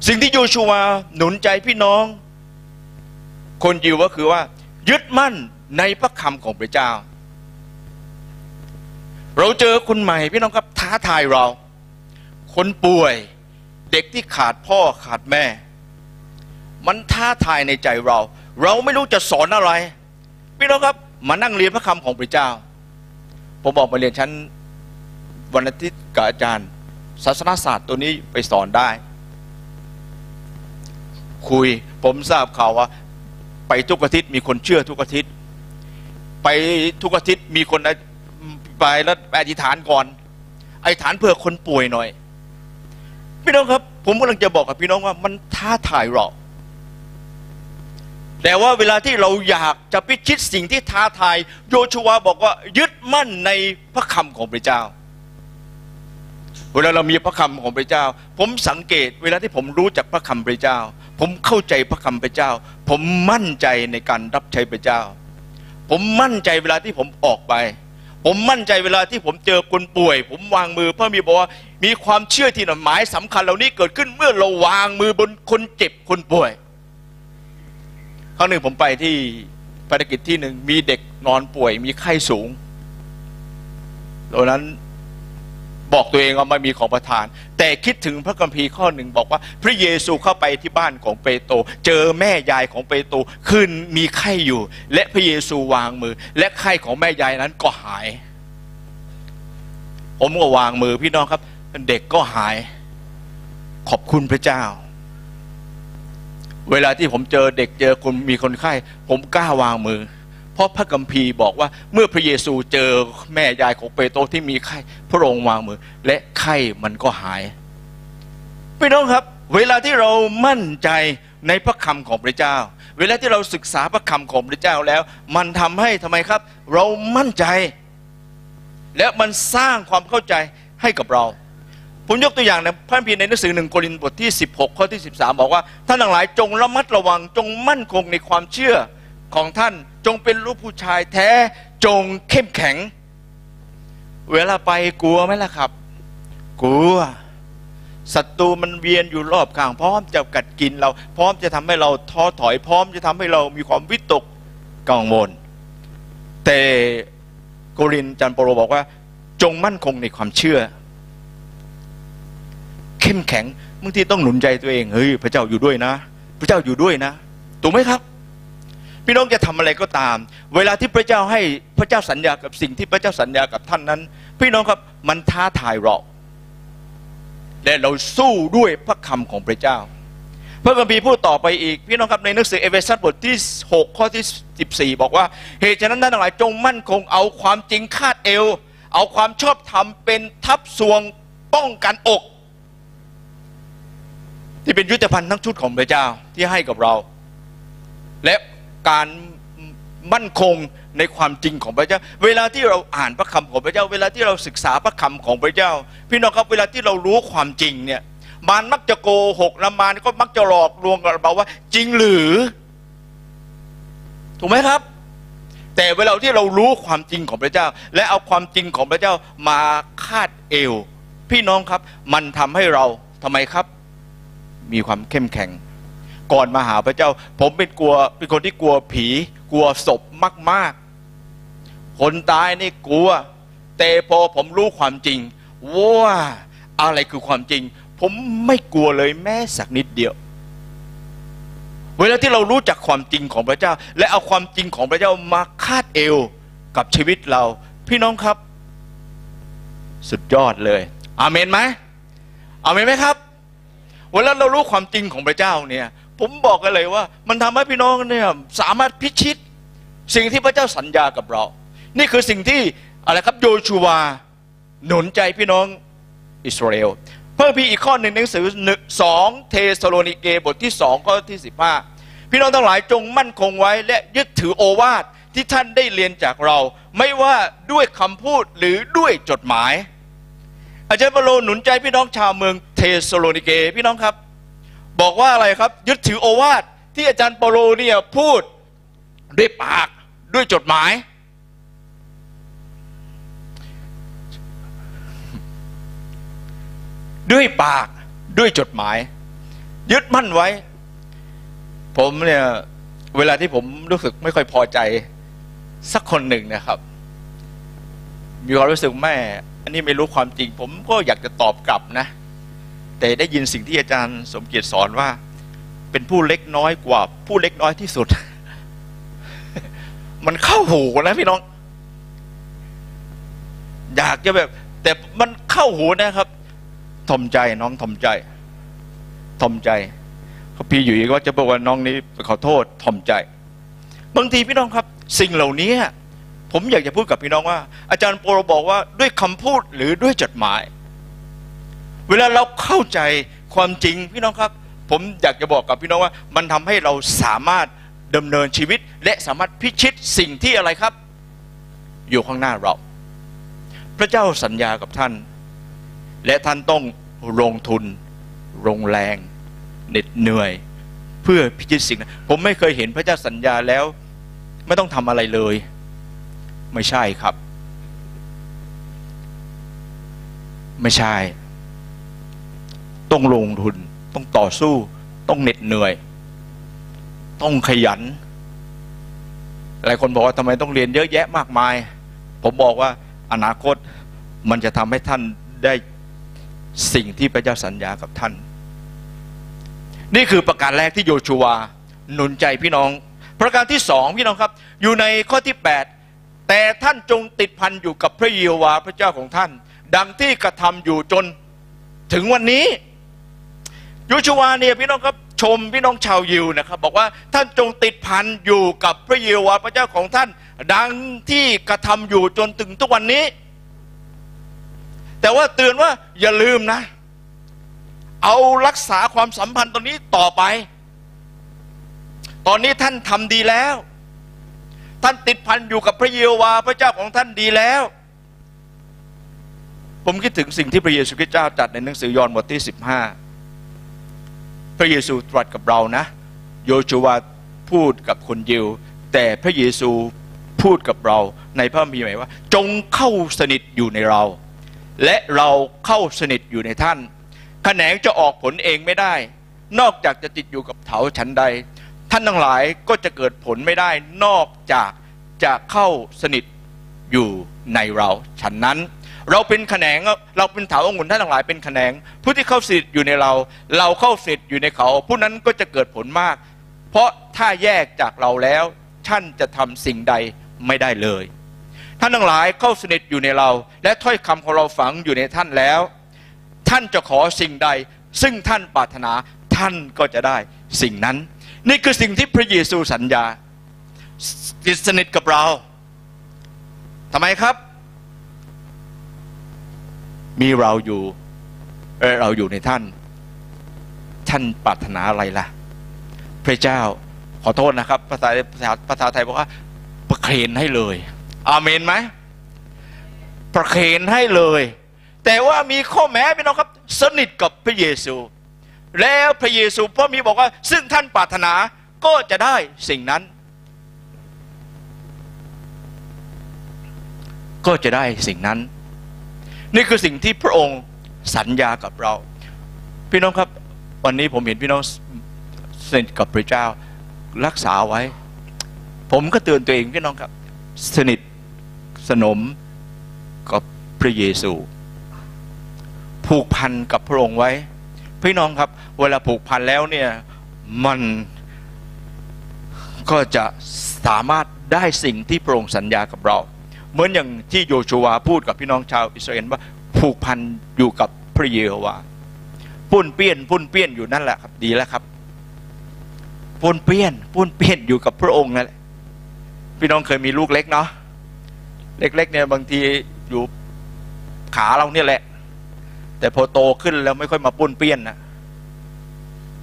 สิ่งที่โยชูวาหนุนใจพี่น้อง คนยิวก็คือว่า ยึดมั่นในพระคำของพระเจ้า เราเจอคนใหม่พี่น้องครับท้าทายเรา คนป่วยเด็กที่ขาดพ่อขาดแม่ มันท้าทายในใจเรา เราไม่รู้จะสอนอะไร พี่น้องครับมานั่งเรียนพระคำของพระเจ้า ผมบอกมาเรียนชั้นวันอาทิตย์กับอาจารย์ ศาสนาศาสตร์ตัวนี้ไปสอนได้ คุยผมทราบข่าวว่า ไปทุกอาทิตย์มีคนเชื่อทุกอาทิตย์ ไปทุกอาทิตย์มีคน ไปแล้วอธิษฐานก่อนอธิษฐานเพื่อคนป่วยหน่อย พี่น้องครับ ผมกำลังจะบอกกับพี่น้องว่ามันท้าทายเราแต่ว่าเวลาที่เราอยากจะพิชิตสิ่งที่ท้าทาย โยชูวบอกว่ายึดมั่นในพระคำของพระเจ้า เวลาเรามีพระคำของพระเจ้า ผมสังเกต เวลาที่ผมรู้จักพระคำพระเจ้า ผมเข้าใจพระคำพระเจ้า ผมมั่นใจในการรับใช้พระเจ้า ผมมั่นใจเวลาที่ผมออกไป ผมมั่นใจเวลาที่ผมเจอคนป่วย ผมวางมือพระมีบอกว่ามีความเชื่อที่หมายสำคัญเหล่านี้เกิดขึ้นเมื่อเราวางมือบนคนเจ็บคนป่วยครั้งหนึ่งผมไปที่ภารกิจที่หนึ่งมีเด็กนอนป่วย มีไข้สูงตอนนั้นบอกตัวเองว่าไม่มีของประทาน แต่คิดถึงพระคัมภีร์ข้อหนึ่งบอกว่า พระเยซูเข้าไปที่บ้านของเปโตรเจอแม่ยายของเปโตรขึ้นมีไข้อยู่ และพระเยซูวางมือ และไข้ของแม่ยายนั้นก็หาย ผมก็วางมือพี่น้องครับ เด็กก็หาย ขอบคุณพระเจ้า เวลาที่ผมเจอเด็กเจอคนมีคนไข้ ผมกล้าวางมือ เพราะพระกัมภีร์บอกว่าเมื่อพระเยซูเจอแม่ยายของเปโตรที่มีไข้พระองค์วางมือ และไข้มันก็หายพี่น้องครับ เวลาที่เรามั่นใจในพระคำของพระเจ้า เวลาที่เราศึกษาพระคำของพระเจ้าแล้ว มันทำให้ทำไมครับ เรามั่นใจ และมันสร้างความเข้าใจให้กับเราผมยกตัวอย่างในพระคัมภีในหนังสือหนึ่งโครินธ์บทที่ 16 ข้อที่ 13 บอกว่า ท่านทั้งหลายจงระมัดระวังจงมั่นคงในความเชื่อของท่าน จงเป็นลูกผู้ชายแท้จงเข้มแข็ง เวลาไปกลัวไหมล่ะครับ กลัวศัตรูมันเวียนอยู่รอบข้าง พร้อมจะกัดกินเรา พร้อมจะทำให้เราท้อถอย พร้อมจะทำให้เรามีความวิตกกังวลแต่โกรินจันโปโรบอกว่า จงมั่นคงในความเชื่อ เข้มแข็งบางทีต้องหนุนใจตัวเองเฮ้ยพระเจ้าอยู่ด้วยนะ พระเจ้าอยู่ด้วยนะถูกไหมครับ พี่น้องจะทำอะไรก็ตาม เวลาที่พระเจ้าให้พระเจ้าสัญญากับสิ่งที่พระเจ้าสัญญากับท่านนั้น พี่น้องครับมันท้าทายเราและเราสู้ด้วยพระคำของพระเจ้า พระคัมภีร์พูดต่อไปอีก พี่น้องครับในหนังสือเอเฟซัสบทที่ 6 ข้อที่ 14 บอกว่า เหตุฉะนั้นท่านทั้งหลายจงมั่นคงเอาความจริงคาดเอว เอาความชอบธรรมเป็นทับสวงป้องกันอก ที่เป็นยุทธภัณฑ์ทั้งชุดของพระเจ้าที่ให้กับเรา และ การมั่นคงในความจริงของพระเจ้า เวลาที่เราอ่านพระคำของพระเจ้า เวลาที่เราศึกษาพระคำของพระเจ้า พี่น้องครับเวลาที่เรารู้ความจริงเนี่ยมารมักจะโกหกละมารก็มักจะหลอกลวงกับเราว่า จริงหรือ ถูกไหมครับ แต่เวลาที่เรารู้ความจริงของพระเจ้า และเอาความจริงของพระเจ้ามาคาดเอว พี่น้องครับ มันทำให้เราทำไมครับ มีความเข้มแข็ง ก่อนมาหาพระเจ้า ผมเป็นกลัวเป็นคนที่กลัวผี กลัวศพมาก ๆ คนตายนี่กลัว แต่พอผมรู้ความจริงว่าอะไรคือความจริง ผมไม่กลัวเลยแม้สักนิดเดียว เวลาที่เรารู้จักความจริงของพระเจ้า และเอาความจริงของพระเจ้ามาคาดเอวกับชีวิตเรา พี่น้องครับ สุดยอดเลย อาเมนไหมอาเมนไหมครับเวลาเรารู้ความจริงของพระเจ้าเนี่ย ผมบอกกันเลยว่า มันทำให้พี่น้องเนี่ยสามารถพิชิต สิ่งที่พระเจ้าสัญญากับเรา นี่คือสิ่งที่อะไรครับโยชูวาหนุนใจพี่น้องอิสราเอลเพิ่มพี่อีกข้อหนึ่งหนังสือสองเทสโลนิเกบทที่สองข้อที่สิบห้าพี่น้องทั้งหลายจงมั่นคงไว้ และยึดถือโอวาทที่ท่านได้เรียนจากเรา ไม่ว่าด้วยคำพูดหรือด้วยจดหมาย อาจารย์เปโลหนุนใจพี่น้องชาวเมืองเทสโลนิเก พี่น้องครับ บอกว่าอะไรครับ ยึดถือโอวาทที่อาจารย์เปโลเนี่ยพูดด้วยปากด้วยจดหมาย ด้วยปากด้วยจดหมาย ยึดมั่นไว้ ผมเนี่ย เวลาที่ผมรู้สึกไม่ค่อยพอใจ สักคนหนึ่งนะครับ มีความรู้สึกแม่ อันนี้ไม่รู้ความจริง ผมก็อยากจะตอบกลับนะ แต่ได้ยินสิ่งที่อาจารย์สมเกียรติสอนว่า เป็นผู้เล็กน้อยกว่า ผู้เล็กน้อยที่สุด มันเข้าหูนะพี่น้อง อยากจะแบบ แต่มันเข้าหูนะครับทอมใจน้องทอมใจทอมใจเขาพี่อยู่ก็จะบอกว่าน้องนี้ขอโทษทอมใจ บางทีพี่น้องครับ สิ่งเหล่านี้ผมอยากจะพูดกับพี่น้องว่า อาจารย์โปรบอกว่าด้วยคำพูดหรือด้วยจดหมาย เวลาเราเข้าใจความจริงพี่น้องครับ ผมอยากจะบอกกับพี่น้องว่า มันทำให้เราสามารถดำเนินชีวิต และสามารถพิชิตสิ่งที่อะไรครับ อยู่ข้างหน้าเรา พระเจ้าสัญญากับท่าน และท่านต้องลงทุนลงแรงเหน็ดเหนื่อย เพื่อพิชิตสิ่งนั้นผมไม่เคยเห็นพระเจ้าสัญญาแล้ว ไม่ต้องทำอะไรเลย ไม่ใช่ครับ ไม่ใช่ ต้องลงทุน ต้องต่อสู้ ต้องเหน็ดเหนื่อย ต้องขยัน หลายคนบอกว่าทำไมต้องเรียนเยอะแยะมากมาย ผมบอกว่าอนาคตมันจะทำให้ท่านได้สิ่งที่พระเจ้าสัญญากับท่าน นี่คือประการแรกที่โยชูวาหนุนใจพี่น้อง ประการที่สองพี่น้องครับ อยู่ในข้อที่ 8 แต่ท่านจงติดพันอยู่กับพระเยโฮวาห์พระเจ้าของท่าน ดังที่กระทำอยู่จนถึงวันนี้ ยชูวาเนี่ยพี่น้องครับชมพี่น้องชาวยิวนะครับบอกว่าท่านจงติดพันอยู่กับพระเยโฮวาห์พระเจ้าของท่าน ดังที่กระทำอยู่จนถึงทุกวันนี้ แต่ว่าเตือนว่าอย่าลืมนะ เอารักษาความสัมพันธ์ตรงนี้ต่อไป ตอนนี้ท่านทำดีแล้ว ท่านติดพันอยู่กับพระเยโฮวาห์พระเจ้าของท่านดีแล้ว ผมคิดถึงสิ่งที่พระเยซูคริสต์เจ้าจัดในหนังสือยอห์นบทที่15 พระเยซูตรัสกับเรานะ โยชูวาพูดกับคนยิว แต่พระเยซูพูดกับเราในพระคัมภีร์หมายว่า จงเข้าสนิทอยู่ในเรา และเราเข้าสนิทอยู่ในท่านแขนงจะออกผลเองไม่ได้ นอกจากจะติดอยู่กับเถาชั้นใด ท่านทั้งหลายก็จะเกิดผลไม่ได้ นอกจากจะเข้าสนิทอยู่ในเราฉะนั้น เราเป็นแขนงเราเป็นเถาองุ่นท่านทั้งหลายเป็นแขนง ผู้ที่เข้าสนิทอยู่ในเรา เราเข้าสนิทอยู่ในเขา ผู้นั้นก็จะเกิดผลมาก เพราะถ้าแยกจากเราแล้วท่านจะทำสิ่งใดไม่ได้เลย ท่านทั้งหลายเข้าสนิทอยู่ในเรา และถ้อยคำของเราฝังอยู่ในท่านแล้ว ท่านจะขอสิ่งใด ซึ่งท่านปรารถนาท่านก็จะได้สิ่งนั้น นี่คือสิ่งที่พระเยซูสัญญาติดสนิทกับเราทำไมครับ มีเราอยู่เออเราอยู่ในท่าน ท่านปรารถนาอะไรล่ะ พระเจ้าขอโทษนะครับ ภาษาภาษาภาษาไทยบอกว่าประเคนให้เลยอาเมนไหมประเคนให้เลย แต่ว่ามีข้อแม้พี่น้องครับ สนิทกับพระเยซู แล้วพระเยซูพระมีบอกว่า ซึ่งท่านปรารถนาก็จะได้สิ่งนั้น ก็จะได้สิ่งนั้น นี่คือสิ่งที่พระองค์สัญญากับเรา พี่น้องครับ วันนี้ผมเห็นพี่น้องสนิทกับพระเจ้ารักษาไว้ ผมก็เตือนตัวเองพี่น้องครับ สนิทสนมกับพระเยซู ผูกพันกับพระองค์ไว้ พี่น้องครับ เวลาผูกพันแล้วเนี่ยมันก็จะสามารถได้สิ่งที่พระองค์สัญญากับเรา เหมือนอย่างที่โยชูวาพูดกับพี่น้องชาวอิสราเอลว่าผูกพันอยู่กับพระเยโฮวาปุ้นเปี้ยนปุ้นเปี้ยนอยู่นั่นแหละครับดีแล้วครับปุ้นเปี้ยนปุ้นเปี้ยนอยู่กับพระองค์นั่นแหละพี่น้องเคยมีลูกเล็กเนาะเล็ก ๆ เนี่ยบางทีอยู่ขาเราเนี่ยแหละ แต่พอโตขึ้นแล้วไม่ค่อยมาปุ้นเปี้ยนนะ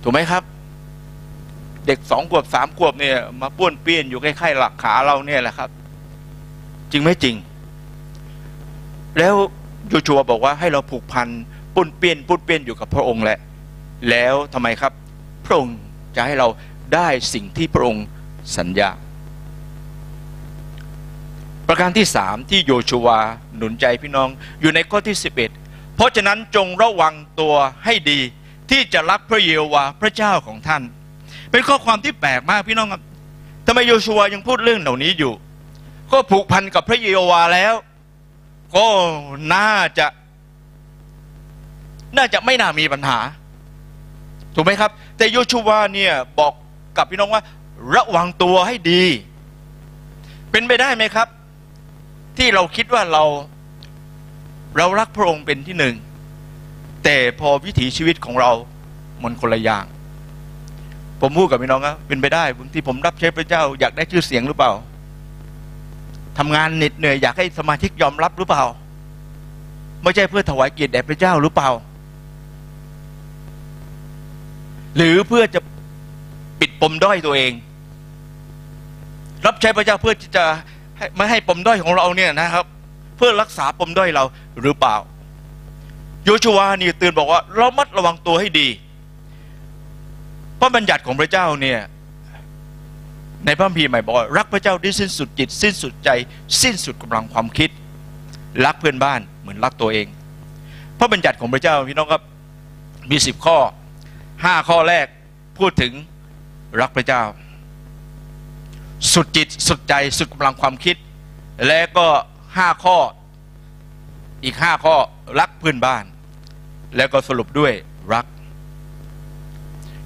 ถูกไหมครับ เด็กสองขวบสามขวบเนี่ยมาป้วนเปี้ยนอยู่ใกล้ๆหลักขาเราเนี่ยแหละครับ จริงไหมจริง แล้วโยชัวบอกว่าให้เราผูกพันปุ้นเปี้ยนปุ้นเปี้ยนอยู่กับพระองค์แหละ แล้วทำไมครับ พระองค์จะให้เราได้สิ่งที่พระองค์สัญญา ประการที่สามที่โยชัวหนุนใจพี่น้องอยู่ในข้อที่สิบเอ็ดเพราะฉะนั้นจงระวังตัวให้ดีที่จะรักพระเยโฮวาห์พระเจ้าของท่าน เป็นข้อความที่แปลกมากพี่น้องครับทำไมโยชัวยังพูดเรื่องเหล่านี้อยู่ ก็ผูกพันกับพระเยโฮวาแล้ว ก็น่าจะ น่าจะไม่น่ามีปัญหา ถูกไหมครับ แต่โยชูวาเนี่ยบอกกับพี่น้องว่า ระวังตัวให้ดี เป็นไปได้ไหมครับ ที่เราคิดว่าเรา เรารักพระองค์เป็นที่หนึ่ง แต่พอวิถีชีวิตของเรา มันคนละอย่าง ผมพูดกับพี่น้องครับเป็นไปได้บางทีผมรับใช้พระเจ้าอยากได้ชื่อเสียงหรือเปล่า ทำงานเหน็ดเหนื่อยอยากให้สมาชิกยอมรับหรือเปล่า ไม่ใช่เพื่อถวายเกียรติแด่พระเจ้าหรือเปล่า หรือเพื่อจะปิดปมด้อยตัวเอง รับใช้พระเจ้าเพื่อที่จะไม่ให้ปมด้อยของเราเนี่ยนะครับ เพื่อรักษาปมด้อยเราหรือเปล่าโยชัวนี่เตือนบอกว่าเรามัดระวังตัวให้ดี พระบัญญัติของพระเจ้าเนี่ย ในพระคัมภีร์ใหม่บอกรักพระเจ้าด้วยสิ้นสุดจิต สิ้นสุดใจ สิ้นสุดกำลังความคิด รักเพื่อนบ้านเหมือนรักตัวเอง พระบัญญัติของพระเจ้าพี่น้องครับมีสิบข้อห้าข้อแรกพูดถึงรักพระเจ้า สุดจิตสุดใจสุดกำลังความคิด และก็ห้าข้ออีกห้าข้อรักเพื่อนบ้าน แล้วก็สรุปด้วยรัก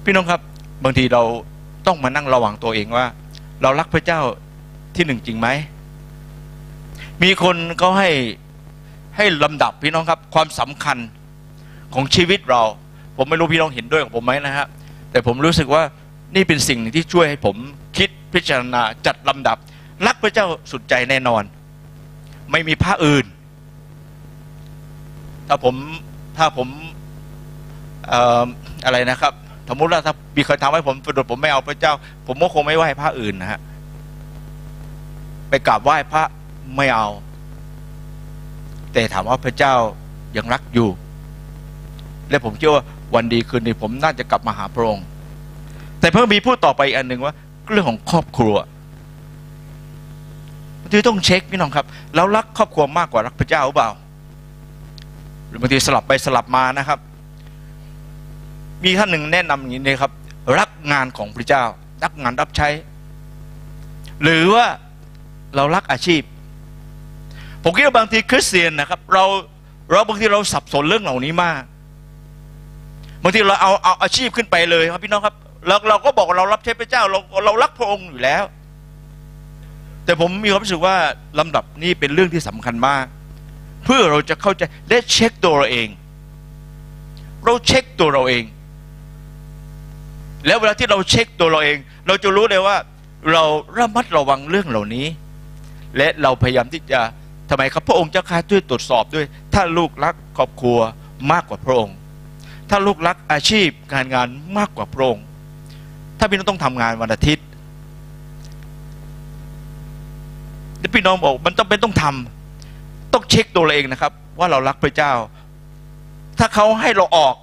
พี่น้องครับบางทีเราต้องมานั่งระวังตัวเองว่า เรารักพระเจ้าที่หนึ่งจริงไหม มีคนเขาให้ให้ลำดับพี่น้องครับ ความสำคัญของชีวิตเรา ผมไม่รู้พี่น้องเห็นด้วยกับผมไหมนะฮะแต่ผมรู้สึกว่านี่เป็นสิ่งที่ช่วยให้ผมคิดพิจารณาจัดลำดับ รักพระเจ้าสุดใจแน่นอน ไม่มีพระอื่น ถ้าผมถ้าผมอออะไรนะครับ สมมติว่าถ้ามีใครทำให้ผมสะดุดผมไม่เอาพระเจ้า ผมก็คงไม่ไหว้พระอื่นนะฮะไปกราบไหว้พระไม่เอา แต่ถามว่าพระเจ้ายังรักอยู่ และผมเชื่อว่าวันดีคืนนี้ผมน่าจะกลับมาหาพระองค์ แต่เพิ่งมีพูดต่อไปอีกอันหนึ่งว่า เรื่องของครอบครัวที่ต้องเช็คพี่น้องครับแล้วรักครอบครัวมากกว่ารักพระเจ้าหรือเปล่า หรือบางทีสลับไปสลับมานะครับ มีท่านหนึ่งแนะนำอย่างนี้เลยครับ รักงานของพระเจ้า รักงานรับใช้ หรือว่าเรารักอาชีพ ผมคิดว่าบางทีคริสเตียนนะครับ เราเราบางทีเราสับสนเรื่องเหล่านี้มากบางทีเราเอาเอาอาชีพขึ้นไปเลยครับพี่น้องครับเราเราก็บอกเรารับใช้พระเจ้าเราเรารักพระองค์อยู่แล้ว แต่ผมมีความรู้สึกว่าลำดับนี้เป็นเรื่องที่สำคัญมาก เพื่อเราจะเข้าใจและเช็คตัวเราเอง เราเช็คตัวเราเอง แล้วเวลาที่เราเช็คตัวเราเอง เราจะรู้เลยว่า เราระมัดระวังเรื่องเหล่านี้ และเราพยายามที่จะทำไมครับพระองค์เจ้าข้าช่วยตรวจสอบด้วย ถ้าลูกรักครอบครัวมากกว่าพระองค์ ถ้าลูกรักอาชีพการงานมากกว่าพระองค์ ถ้าพี่น้องต้องทำงานวันอาทิตย์แล้วพี่น้องบอกมันต้องเป็นต้องทำต้องเช็คตัวเราเองนะครับ ว่าเรารักพระเจ้า ถ้าเขาให้เราออก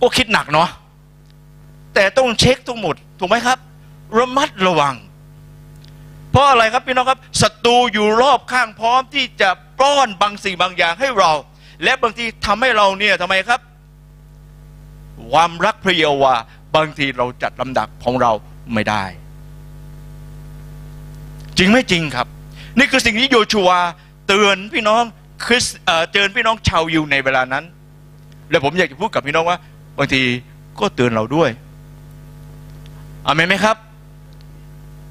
ก็คิดหนักเนาะ แต่ต้องเช็คทั้งหมด ถูกไหมครับ ระมัดระวัง เพราะอะไรครับพี่น้องครับศัตรูอยู่รอบข้างพร้อมที่จะปล้อนบางสิ่งบางอย่างให้เรา และบางทีทำให้เราเนี่ยทำไมครับ ความรักพระเยาว์วาบางทีเราจัดลำดับของเราไม่ได้ จริงไม่จริงครับ นี่คือสิ่งที่โยชัวเตือนพี่น้องคริสเอ่อเตือนพี่น้องชาวยิวในเวลานั้น และผมอยากจะพูดกับพี่น้องว่า บางทีก็เตือนเราด้วย อเมนไหมครับ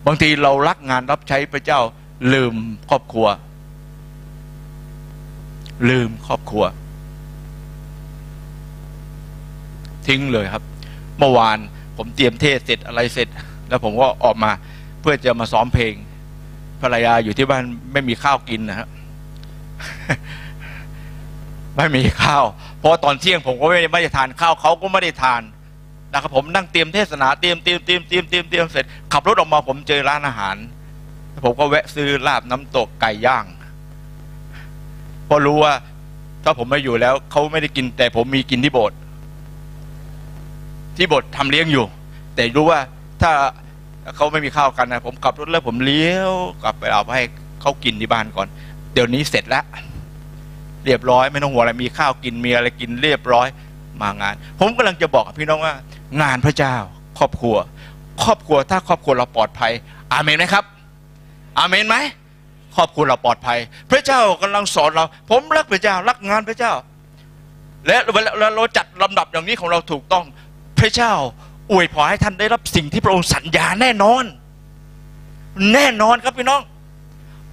บางทีเรารักงานรับใช้พระเจ้า ลืมครอบครัว ลืมครอบครัว ทิ้งเลยครับ เมื่อวานผมเตรียมเทศเสร็จอะไรเสร็จ แล้วผมก็ออกมาเพื่อจะมาซ้อมเพลงภรรยาอยู่ที่บ้านไม่มีข้าวกินนะครับไม่มีข้าว เพราะตอนเที่ยงผมก็ไม่ได้ทานข้าวเขาก็ไม่ได้ทาน นะครับผมนั่งเตรียมเทศนาเตรียมเตรียมเตรียมเตรียมเตรียมเตรียมเสร็จ ขับรถออกมาผมเจอร้านอาหาร ผมก็แวะซื้อลาบน้ำตกไก่ย่างเพราะรู้ว่าถ้าผมไม่อยู่แล้วเขาไม่ได้กิน แต่ผมมีกินที่โบสถ์ที่โบสถ์ทำเลี้ยงอยู่ แต่รู้ว่าถ้าเขาไม่มีข้าวกันนะผมขับรถแล้วผมเลี้ยวกลับไปเอาไปให้เขากินที่บ้านก่อน เดี๋ยวนี้เสร็จแล้วเรียบร้อย ไม่ต้องห่วงอะไรมีข้าวกินมีอะไรกินเรียบร้อยมางาน ผมกำลังจะบอกกับพี่น้องว่า งานพระเจ้า ครอบครัว ครอบครัวถ้าครอบครัวเราปลอดภัย อาเมนไหมครับอาเมนไหมครอบครัวเราปลอดภัย พระเจ้ากำลังสอนเรา ผมรักพระเจ้ารักงานพระเจ้า และเวลาเราจัดลำดับอย่างนี้ของเราถูกต้อง พระเจ้าอวยพรให้ท่านได้รับสิ่งที่พระองค์สัญญาแน่นอน แน่นอนครับพี่น้อง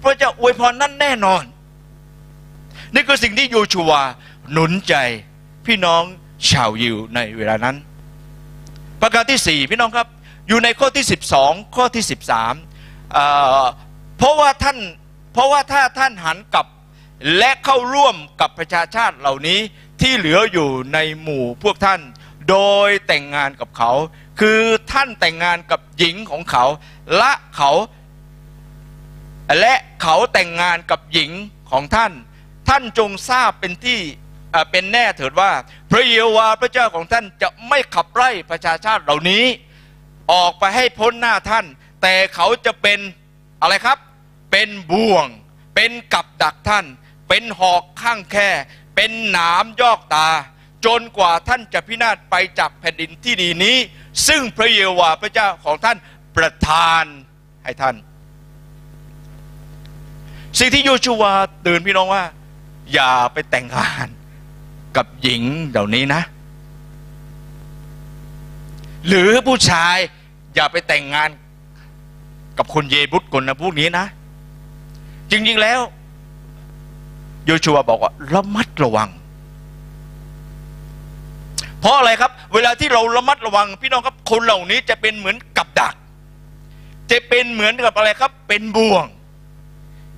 พระเจ้าอวยพรนั่นแน่นอน นี่คือสิ่งที่โยชูวหนุนใจพี่น้องชาวยิวในเวลานั้น ประการที่สี่พี่น้องครับอยู่ในข้อที่สิบสองข้อที่สิบสามเพราะว่าท่านเพราะว่าถ้าท่านหันกลับและเข้าร่วมกับประชาชาติเหล่านี้ที่เหลืออยู่ในหมู่พวกท่าน โดยแต่งงานกับเขา คือท่านแต่งงานกับหญิงของเขาและเขา และเขาแต่งงานกับหญิงของท่าน ท่านจงทราบเป็นที่ เป็นแน่เถิดว่า พระเยโวาพระเจ้าของท่านจะไม่ขับไล่ประชาชาติเหล่านี้ ออกไปให้พ้นหน้าท่าน แต่เขาจะเป็นอะไรครับ เป็นบ่วง เป็นกับดักท่าน เป็นหอกข้างแค่ เป็นหนามยอกตา จนกว่าท่านจะพินาศไปจากแผ่นดินที่ดีนี้ ซึ่งพระเยโวาพระเจ้าของท่านประทานให้ท่าน สิ่งที่โยชูวาเตือนพี่น้องว่า อย่าไปแต่งงาน กับหญิงเหล่านี้นะ หรือผู้ชายอย่าไปแต่งงานกับคนเยบุตรคนนะพวกนี้นะ จริงๆแล้ว โยชัวบอกว่าระมัดระวัง เพราะอะไรครับ เวลาที่เราระมัดระวัง พี่น้องครับคนเหล่านี้จะเป็นเหมือนกับดัก จะเป็นเหมือนกับอะไรครับ เป็นบ่วง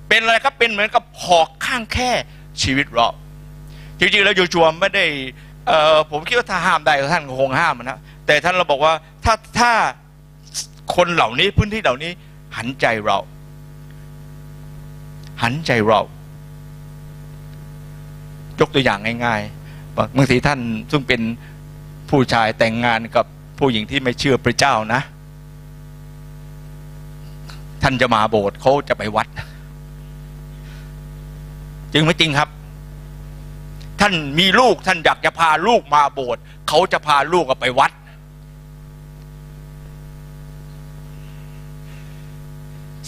เป็นอะไรครับเป็นเหมือนกับหอกข้างแค่ชีวิตเรา จริงๆแล้วโยชัวไม่ได้ผมคิดว่าถ้าห้ามได้ท่านคงห้ามนะแต่ท่านเราบอกว่าถ้าถ้าคนเหล่านี้พื้นที่เหล่านี้ หันใจเรา หันใจเรา ยกตัวอย่างง่ายๆบางทีท่านซึ่งเป็นผู้ชายแต่งงานกับผู้หญิงที่ไม่เชื่อพระเจ้านะ ท่านจะมาโบสถ์เขาจะไปวัด จริงไหมจริงครับ ท่านมีลูกท่านอยากจะพาลูกมาโบสถ์เขาจะพาลูกไปวัด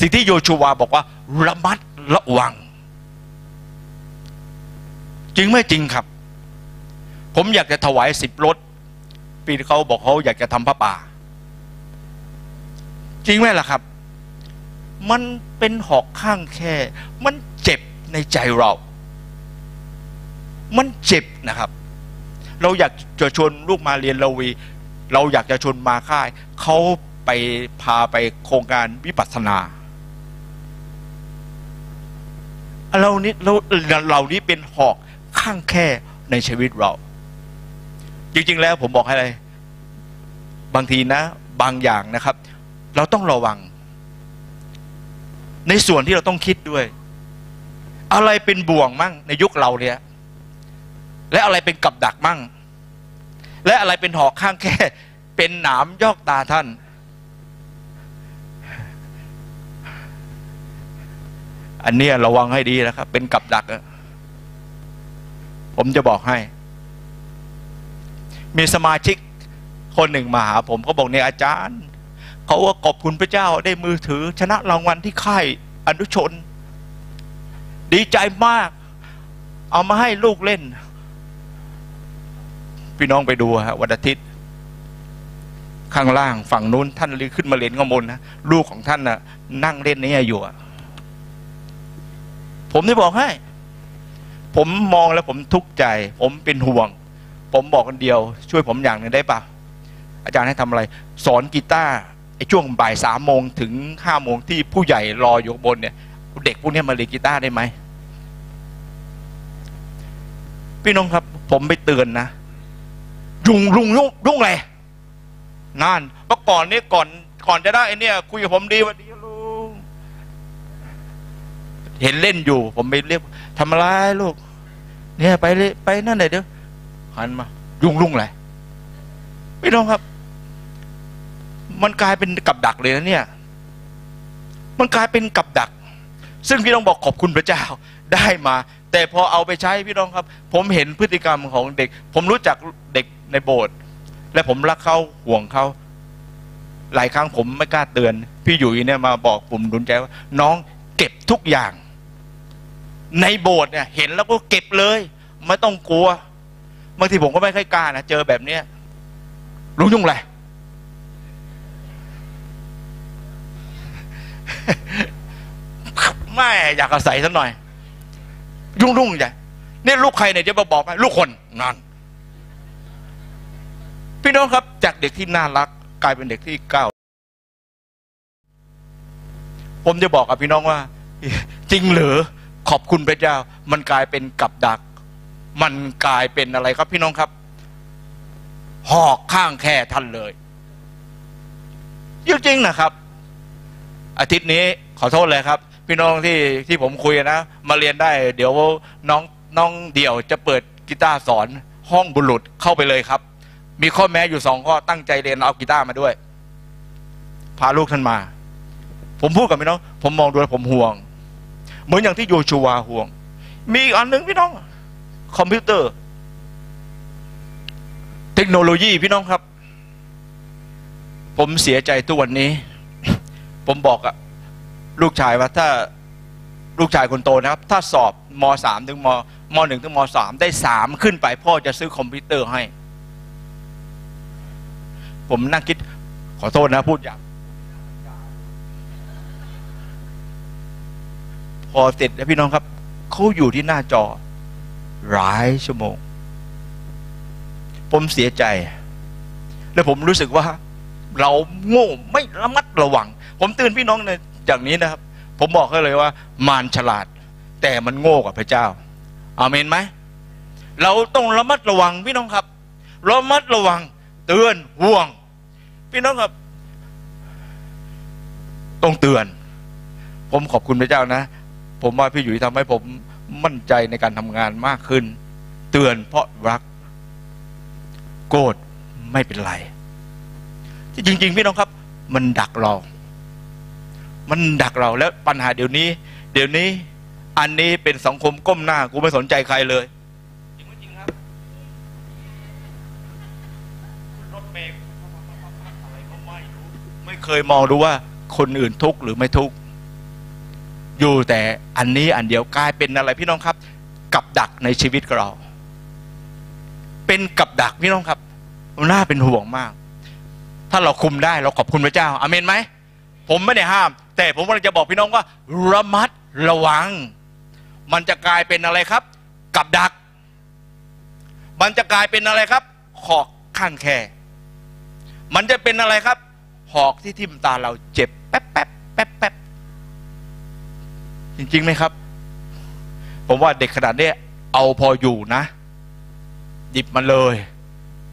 สิ่งที่โยชูวาบอกว่า ระมัดระวัง จริงไม่จริงครับ ผมอยากจะถวายสิบรถปีเขาบอกเขาอยากจะทำพระป่า จริงไหมล่ะครับ มันเป็นหอกข้างแค่ มันเจ็บในใจเรา มันเจ็บนะครับ เราอยากจะชวนลูกมาเรียนลาวี เราอยากจะชวนมาค่าย เขาไปพาไปโครงการวิปัสสนาเรานี้เราเรานี้เป็นหอกข้างแค่ในชีวิตเรา จริงๆแล้วผมบอกให้เลยบางทีนะ บางอย่างนะครับ เราต้องระวัง ในส่วนที่เราต้องคิดด้วย อะไรเป็นบ่วงมั่งในยุคเราเนี่ย และอะไรเป็นกับดักมั่ง และอะไรเป็นหอกข้างแค่ เป็นหนามยอกตาท่าน อันนี้ระวังให้ดีนะครับ เป็นกับดัก ผมจะบอกให้ มีสมาชิกคนหนึ่งมาหาผมก็บอกเนี่ยอาจารย์เขาว่าขอบคุณพระเจ้าได้มือถือ ชนะรางวัลที่ค่ายอนุชน ดีใจมาก เอามาให้ลูกเล่น พี่น้องไปดูฮะวันอาทิตย์ ข้างล่างฝั่งนู้นท่านขึ้นมาเล่นข้างบนนะลูกของท่านน่ะ นั่งเล่นนี่อยู่ผมได้บอกให้ ผมมองแล้วผมทุกข์ใจ ผมเป็นห่วง ผมบอกคนเดียว ช่วยผมอย่างหนึ่งได้ปะอาจารย์ให้ทำอะไร สอนกีตาร์ไอ้ช่วงบ่ายสามโมงถึงห้าโมงที่ผู้ใหญ่รออยู่บนเนี่ย เด็กพวกนี้มาเรียนกีตาร์ได้ไหมพี่น้องครับ ผมไปเตือนนะ ยุงลุงยุ่งยุ่งอะไรนั่นเมื่อก่อนนี้ก่อนก่อนจะได้ไอเนี่ย คุยกับผมดีวันดีลุงเห็นเล่นอยู่ ผมไปเรียกทำอะไรลูก เนี่ยไปเลยไปนั่นเลยเดี๋ยวหันมา ยุ่งลุงอะไรพี่น้องครับ มันกลายเป็นกับดักเลยนะเนี่ย มันกลายเป็นกับดัก ซึ่งพี่น้องบอกขอบคุณพระเจ้าได้มา แต่พอเอาไปใช้พี่น้องครับ ผมเห็นพฤติกรรมของเด็ก ผมรู้จักเด็ก ในโบสถ์และผมรักเขาห่วงเขาหลายครั้งผมไม่กล้าเตือน พี่อยู่เนี่ยมาบอกผมดุนใจว่า น้องเก็บทุกอย่าง ในโบสถ์เนี่ย เห็นแล้วก็เก็บเลย ไม่ต้องกลัวบางทีผมก็ไม่ค่อยกล้านะเจอแบบเนี้ยลุงยุ่งไรแม่อยากอาศัยสักหน่อย ยุ่งรุ่งใหญ่นี่ลูกใครเนี่ยจะมาบอกไหมลูกคนนั่น พี่น้องครับจากเด็กที่น่ารักกลายเป็นเด็กที่ก้าวผมจะบอกกับพี่น้องว่า จริงหรือขอบคุณพระเจ้า มันกลายเป็นกับดัก มันกลายเป็นอะไรครับพี่น้องครับ หอกข้างแค่ท่านเลยจริงๆนะครับ อาทิตย์นี้ขอโทษเลยครับ พี่น้องที่ที่ผมคุยนะ มาเรียนได้ เดี๋ยวน้องน้องเดี่ยวจะเปิดกีตาร์สอนห้องบุรุษเข้าไปเลยครับ มีข้อแม้อยู่สองข้อตั้งใจเรียนเอากีตาร์มาด้วย พาลูกท่านมา ผมพูดกับพี่น้อง ผมมองดูแล้วผมห่วง เหมือนอย่างที่โยชูวาห่วง มีอีกอันหนึ่งพี่น้อง คอมพิวเตอร์ เทคโนโลยีพี่น้องครับ ผมเสียใจทุกวันนี้ ผมบอกอะลูกชายว่าถ้าลูกชายคนโตนะครับ ถ้าสอบมสามถึงมมหนึ่งถึงมสามได้สามขึ้นไป พ่อจะซื้อคอมพิวเตอร์ให้ ผมนั่งคิด ขอโทษนะพูดอย่างพอเสร็จแล้วพี่น้องครับเขาอยู่ที่หน้าจอ หลายชั่วโมง ผมเสียใจ และผมรู้สึกว่า เราโง่ไม่ระมัดระวัง ผมเตือนพี่น้องในอย่างนี้นะครับ ผมบอกให้เลยว่า มารฉลาด แต่มันโง่กว่าพระเจ้า อาเมนไหมเราต้องระมัดระวังพี่น้องครับ ระมัดระวัง เตือนห่วง พี่น้องครับ ต้องเตือน ผมขอบคุณพระเจ้านะ ผมว่าพี่หยุยทำให้ผมมั่นใจในการทำงานมากขึ้น เตือนเพราะรัก โกรธไม่เป็นไร จริง ๆ พี่น้องครับ มันดักเรา มันดักเราแล้วปัญหาเดี๋ยวนี้ เดี๋ยวนี้ อันนี้เป็นสังคมก้มหน้า กูไม่สนใจใครเลย เคยมองดูว่าคนอื่นทุกข์หรือไม่ทุกข์อยู่แต่อันนี้อันเดียวกลายเป็นอะไรพี่น้องครับ กับดักในชีวิตของเรา เป็นกับดักพี่น้องครับน่าเป็นห่วงมาก ถ้าเราคุมได้เราขอบคุณพระเจ้าอาเมนไหมผมไม่ได้ห้าม แต่ผมกำลังจะบอกพี่น้องว่า ระมัดระวัง มันจะกลายเป็นอะไรครับ กับดัก มันจะกลายเป็นอะไรครับหอกข้างแค่ มันจะเป็นอะไรครับ หอกที่ทิ่มตาเราเจ็บแป๊บแป๊บแป๊บแป๊บจริงๆไหมครับ ผมว่าเด็กขนาดนี้เอาพออยู่นะ หยิบมันเลย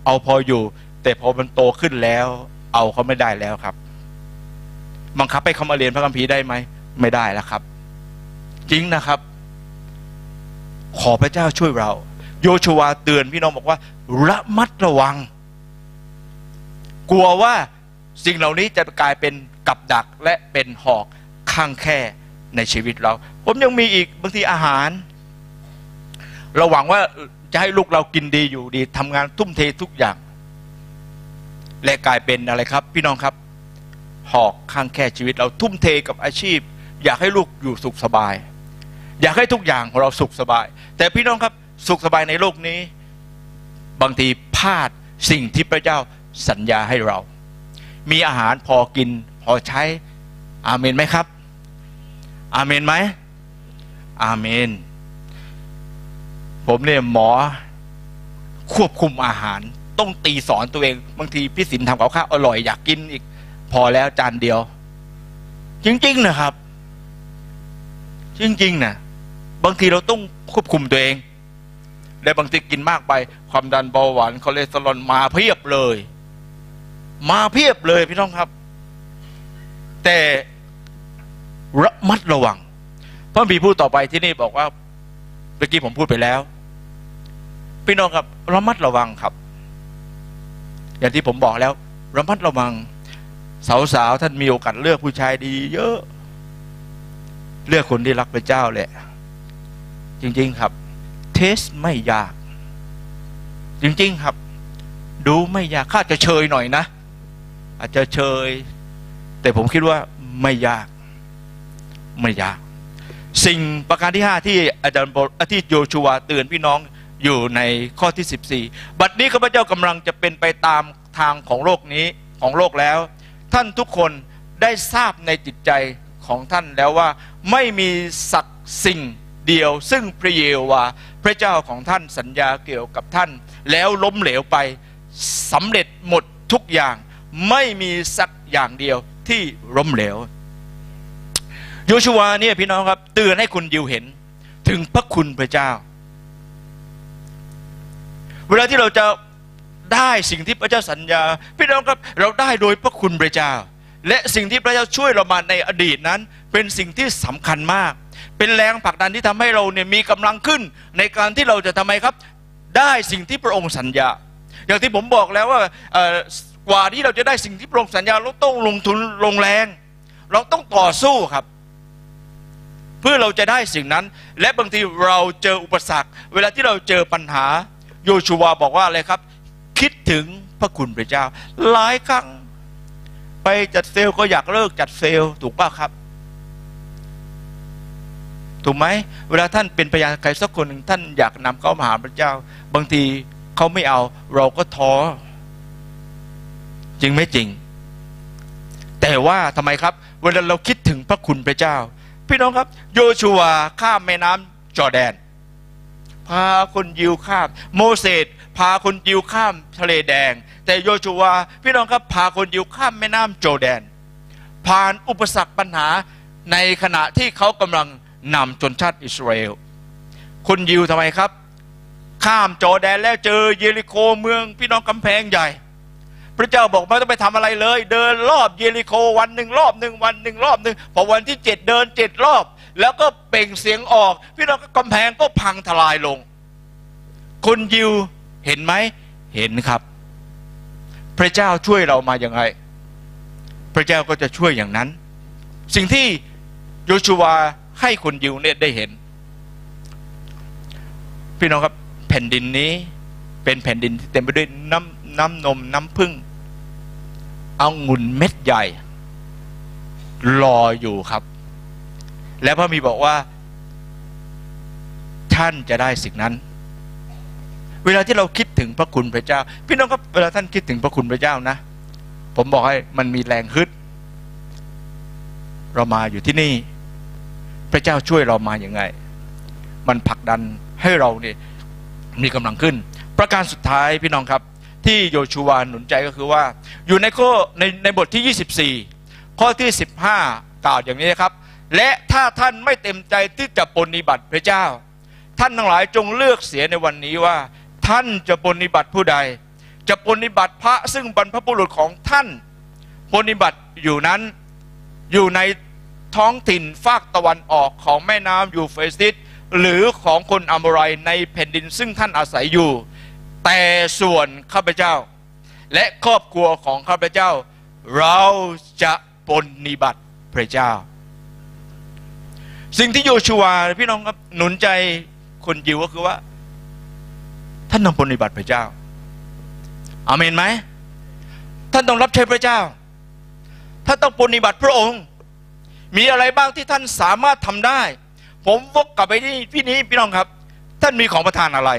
เอาพออยู่ แต่พอมันโตขึ้นแล้ว เอาเขาไม่ได้แล้วครับบังคับให้เขามาเรียนพระคัมภีร์ได้ไหมไม่ได้แล้วครับ จริงนะครับ ขอพระเจ้าช่วยเรา โยชัวเตือนพี่น้องบอกว่า ระมัดระวัง กลัวว่า สิ่งเหล่านี้จะกลายเป็นกับดักและเป็นหอกข้างแค่ในชีวิตเรา ผมยังมีอีกบางทีอาหาร เราหวังว่าจะให้ลูกเรากินดีอยู่ดีทำงานทุ่มเททุกอย่าง และกลายเป็นอะไรครับ พี่น้องครับ หอกข้างแค่ชีวิต เราทุ่มเทกับอาชีพ อยากให้ลูกอยู่สุขสบาย อยากให้ทุกอย่างของเราสุขสบาย แต่พี่น้องครับสุขสบายในโลกนี้ บางทีพลาดสิ่งที่พระเจ้าสัญญาให้เรา มีอาหารพอกิน พอใช้อาเมนไหมครับ อาเมนไหมอาเมน ผมเนี่ยหมอควบคุมอาหาร ต้องตีสอนตัวเอง บางทีพี่สินทำกับข้าวอร่อยอยากกินอีก พอแล้วจานเดียว จริง ๆ นะครับ จริง ๆนะบางทีเราต้องควบคุมตัวเองและบางทีกินมากไป ความดันเบาหวานคอเลสเตอรอลมาเพียบเลย มาเพียบเลยพี่น้องครับ แต่ระมัดระวังพระบีพูดต่อไปที่นี่บอกว่าเมื่อกี้ผมพูดไปแล้ว พี่น้องครับระมัดระวังครับ อย่างที่ผมบอกแล้ว ระมัดระวัง สาวๆท่านมีโอกาสเลือกผู้ชายดี เยอะ เลือกคนที่รักพระเจ้าแหละ จริง ๆครับ เทสไม่ยาก จริง ๆ ครับ ดูไม่ยากข้าจะเชยหน่อยนะ อาจจะเชย แต่ผมคิดว่าไม่ยากไม่ยาก สิ่งประการที่ห้าที่อาจารย์บอกที่โยชูวเตือนพี่น้องอยู่ในข้อที่ 14 บัดนี้ข้าพเจ้ากำลังจะเป็นไปตามทางของโลกนี้ของโลกแล้ว ท่านทุกคนได้ทราบในจิตใจของท่านแล้วว่าไม่มีสักสิ่งเดียว ซึ่งพระเยโวาห์พระเจ้าของท่านสัญญาเกี่ยวกับท่าน แล้วล้มเหลวไปสำเร็จหมดทุกอย่าง ไม่มีสักอย่างเดียวที่ล้มเหลวโยชัวเนี่ยพี่น้องครับเตือนให้คุณยิวเห็น ถึงพระคุณพระเจ้า เวลาที่เราจะได้สิ่งที่พระเจ้าสัญญา พี่น้องครับเราได้โดยพระคุณพระเจ้า และสิ่งที่พระเจ้าช่วยเรามาในอดีตนั้น เป็นสิ่งที่สำคัญมาก เป็นแรงผลักดันที่ทำให้เราเนี่ยมีกำลังขึ้น ในการที่เราจะทำไมครับ ได้สิ่งที่พระองค์สัญญา อย่างที่ผมบอกแล้วว่า กว่าที่เราจะได้สิ่งที่พระองค์สัญญาเราต้องลงทุนลงแรง เราต้องต่อสู้ครับ เพื่อเราจะได้สิ่งนั้น และบางทีเราเจออุปสรรค เวลาที่เราเจอปัญหา โยชูวาบอกว่าอะไรครับ คิดถึงพระคุณพระเจ้า หลายครั้ง ไปจัดเซลล์ก็อยากเลิกจัดเซลล์ถูกป่ะครับถูกไหมเวลาท่านเป็นพยานใครสักคนหนึ่งท่านอยากนำเข้ามาหาพระเจ้า บางทีเขาไม่เอาเราก็ท้อ จริงไหมจริง แต่ว่าทำไมครับ เวลาเราคิดถึงพระคุณพระเจ้า พี่น้องครับ โยชัวข้ามแม่น้ำจอแดน พาคนยิวข้าม โมเสสพาคนยิวข้ามทะเลแดง แต่โยชัวพี่น้องครับพาคนยิวข้ามแม่น้ำจอร์แดน ผ่านอุปสรรคปัญหาในขณะที่เขากำลังนำชนชาติอิสราเอลคนยิวทำไมครับ ข้ามจอแดนแล้วเจอเยริโคเมืองพี่น้องกำแพงใหญ่ พระเจ้าบอกไม่ต้องไปทำอะไรเลย เดินรอบเยริโควันหนึ่งรอบหนึ่งวันหนึ่งรอบหนึ่งพอวันที่เจ็ดเดินเจ็ดรอบ แล้วก็เปล่งเสียงออก พี่น้องก็กำแพงก็พังทลายลง คนยิวเห็นไหมเห็นครับ พระเจ้าช่วยเรามาอย่างไร พระเจ้าก็จะช่วยอย่างนั้น สิ่งที่โยชูวาให้คนยิวเนี่ยได้เห็น พี่น้องครับแผ่นดินนี้เป็นแผ่นดินที่เต็มไปด้วยน้ำ น้ำนมน้ำพึ่งเอางุ่นเม็ดใหญ่ รออยู่ครับ แล้วพระมีบอกว่า ท่านจะได้สิ่งนั้น เวลาที่เราคิดถึงพระคุณพระเจ้า พี่น้องครับเวลาท่านคิดถึงพระคุณพระเจ้านะ ผมบอกให้มันมีแรงฮึดเรามาอยู่ที่นี่ พระเจ้าช่วยเรามาอย่างไง มันผลักดันให้เราเนี่ยมีกำลังขึ้น ประการสุดท้ายพี่น้องครับ ที่โยชูวาหนุนใจก็คือว่า อยู่ในข้อในในบทที่ 24 ข้อที่ 15 กล่าวอย่างนี้นะครับ และถ้าท่านไม่เต็มใจที่จะปฏิบัติพระเจ้า ท่านทั้งหลายจงเลือกเสียในวันนี้ว่า ท่านจะปฏิบัติผู้ใด จะปฏิบัติพระซึ่งบรรพบุรุษของท่านปฏิบัติอยู่นั้นอยู่ในท้องถิ่นฝากตะวันออกของแม่น้ำยูเฟรซิสหรือของคนอัมโมไรในแผ่นดินซึ่งท่านอาศัยอยู่ แต่ส่วนข้าพเจ้า และครอบครัวของข้าพเจ้า เราจะปฏิบัติพระเจ้า สิ่งที่โยชูวาพี่น้องครับหนุนใจคนยิวก็คือว่า ท่านต้องปฏิบัติพระเจ้าอาเมนไหมท่านต้องรับใช้พระเจ้าท่านต้องปฏิบัติพระองค์ มีอะไรบ้างที่ท่านสามารถทำได้ ผมวกกลับไปที่พี่นี้พี่น้องครับ ท่านมีของประทานอะไร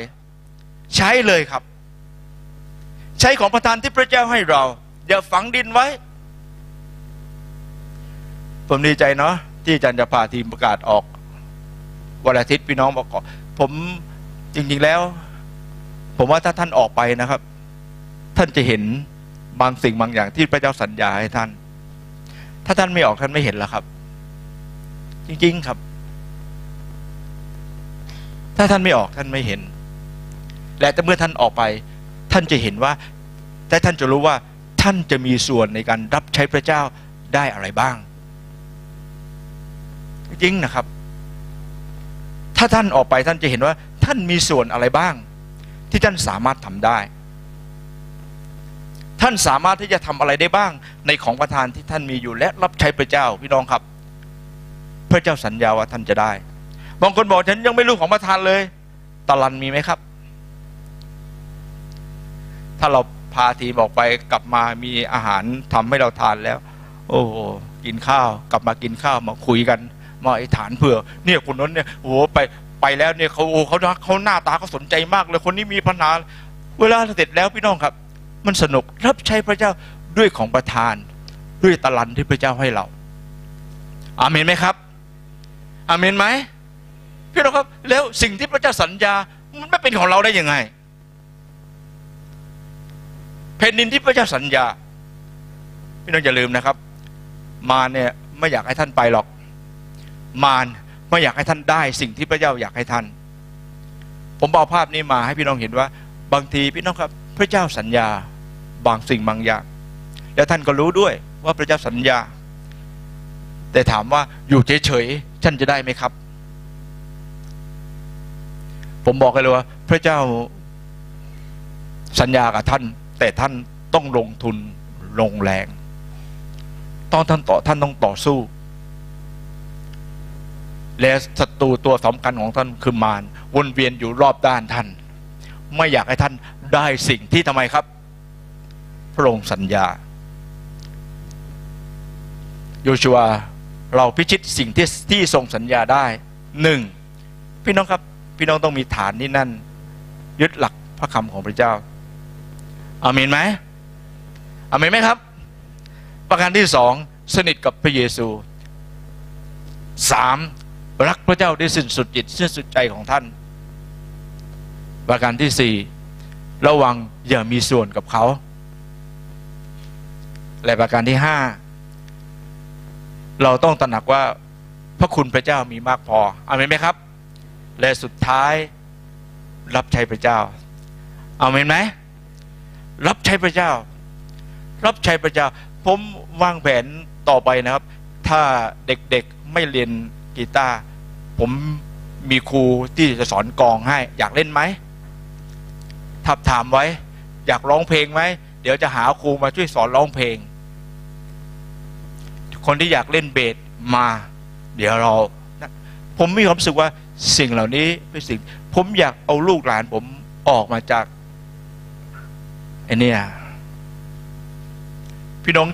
ใช้เลยครับ ใช้ของประทานที่พระเจ้าให้เรา อย่าฝังดินไว้ ผมดีใจเนาะที่อาจารย์จะพาทีมประกาศออกวันอาทิตย์พี่น้องบอกก่อนผมจริงๆแล้ว ผมว่าถ้าท่านออกไปนะครับ ท่านจะเห็นบางสิ่งบางอย่างที่พระเจ้าสัญญาให้ท่าน ถ้าท่านไม่ออกท่านไม่เห็นแล้วครับ จริงๆครับ ถ้าท่านไม่ออกท่านไม่เห็น และเมื่อท่านออกไป ท่านจะเห็นว่าแต่ท่านจะรู้ว่าท่านจะมีส่วนในการรับใช้พระเจ้าได้อะไรบ้าง จริงนะครับ ถ้าท่านออกไปท่านจะเห็นว่า ท่านมีส่วนอะไรบ้าง ที่ท่านสามารถทำได้ ท่านสามารถที่จะทำอะไรได้บ้าง ในของประทานที่ท่านมีอยู่และรับใช้พระเจ้าพี่น้องครับ พระเจ้าสัญญาว่าท่านจะได้บางคนบอกฉันยังไม่รู้ของประทานเลยตะลันมีไหมครับ ถ้าเราพาทีมออกไปกลับมามีอาหารทำให้เราทานแล้ว โอ้โหกินข้าว กลับมากินข้าวมาคุยกัน มาไอ้ฐานเผื่อ เนี่ยคนนั้นเนี่ยโอ้ไปไปแล้วเนี่ยเขาโอ้เขาเขาหน้าตาเขาสนใจมากเลยคนนี้มีปัญหาเวลาเสร็จแล้วพี่น้องครับ มันสนุกรับใช้พระเจ้าด้วยของประทาน ด้วยตะลันที่พระเจ้าให้เราอาเมนไหมครับอาเมนไหมพี่น้องครับ แล้วสิ่งที่พระเจ้าสัญญามันไม่เป็นของเราได้ยังไง ผ่นดินที่พระเจ้าสัญญา พี่น้องอย่าลืมนะครับ มารเนี่ยไม่อยากให้ท่านไปหรอก มารไม่อยากให้ท่านได้ สิ่งที่พระเจ้าอยากให้ท่าน ผมเอาภาพนี้มาให้พี่น้องเห็นว่า บางทีพี่น้องครับ พระเจ้าสัญญาบางสิ่งบางอย่าง แล้วท่านก็รู้ด้วยว่าพระเจ้าสัญญา แต่ถามว่าอยู่เฉยๆท่านจะได้ไหมครับ ผมบอกเลยว่า พระเจ้าสัญญากับท่าน แต่ท่านต้องลงทุนลงแรงตอนท่านต่อท่านต้องต่อสู้ และศัตรูตัวสำคัญของท่านคือมารวนเวียนอยู่รอบด้านท่าน ไม่อยากให้ท่านได้สิ่งที่ทำไมครับ พระองค์สัญญาโยชัวเราพิชิตสิ่งที่ที่ทรงสัญญาได้หนึ่งพี่น้องครับ พี่น้องต้องมีฐานที่นั่น ยึดหลักพระคำของพระเจ้า อาเมนไหมอาเมนไหมครับ ประการที่สองสนิทกับพระเยซูสามรักพระเจ้าด้วยสิ้นสุดจิตสิ้นสุดใจของท่าน ประการที่สี่ระวังอย่ามีส่วนกับเขา และประการที่ห้าเราต้องตระหนักว่าพระคุณพระเจ้ามีมากพออาเมนไหมครับ และสุดท้ายรับใช้พระเจ้าเอาเมนไหม รับใช้พระเจ้า รับใช้พระเจ้า ผมวางแผนต่อไปนะครับ ถ้าเด็กๆไม่เรียนกีตาร์ผมมีครูที่จะสอนกองให้ อยากเล่นไหมทับถามไว้ อยากร้องเพลงไหม เดี๋ยวจะหาครูมาช่วยสอนร้องเพลง คนที่อยากเล่นเบสมา เดี๋ยวเรานะผมมีความรู้สึกว่าสิ่งเหล่านี้เป็นสิ่ง ผมอยากเอาลูกหลานผมออกมาจาก ไอเนี่ยพี่น้อง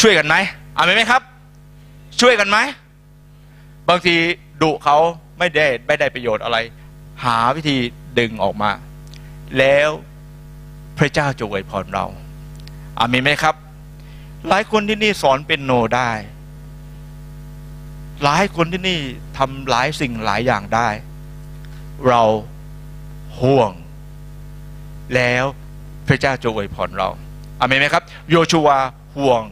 ช่วยกันไหมอามนไหมครับ ช่วยกันไหมบางทีดุเขาไม่ได้ไม่ได้ประโยชน์อะไร หาวิธีดึงออกมา แล้วพระเจ้าจะอวยพรเราอามีไหมครับ หลายคนที่นี่สอนเป็นโนได้ หลายคนที่นี่ทำหลายสิ่งหลายอย่างได้ เราห่วง แล้ว พระเจ้าจะอวยพรเราอามีนไหมครับ โยชูวาห่วง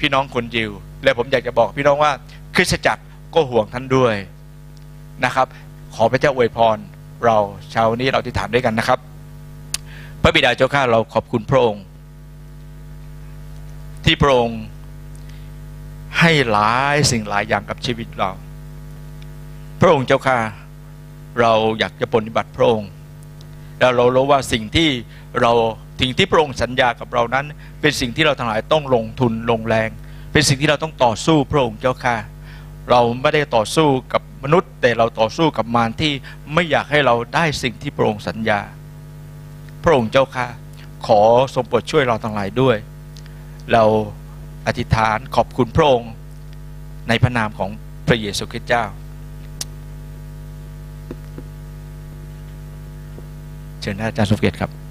พี่น้องคนยิว และผมอยากจะบอกพี่น้องว่าคริสตจักรก็ห่วงท่านด้วยนะครับ ขอพระเจ้าอวยพร เราเช้านี้เราที่ฐานด้วยกันนะครับ พระบิดาเจ้าข้าเราขอบคุณพระองค์ ที่พระองค์ให้หลายสิ่งหลายอย่างกับชีวิตเรา พระองค์เจ้าข้าเราอยากจะปฏิบัติพระองค์ แล้วเรารู้ว่าสิ่งที่เราสิ่งที่พระองค์สัญญากับเรานั้น เป็นสิ่งที่เราทั้งหลายต้องลงทุนลงแรง เป็นสิ่งที่เราต้องต่อสู้พระองค์เจ้าค่ะ เราไม่ได้ต่อสู้กับมนุษย์ แต่เราต่อสู้กับมารที่ไม่อยากให้เราได้สิ่งที่พระองค์สัญญา พระองค์เจ้าค่ะ ขอทรงโปรดช่วยเราทั้งหลายด้วย เราอธิษฐานขอบคุณพระองค์ในพระนามของพระเยซูคริสต์เจ้า เชิญท่านอาจารย์สุเกียรติครับ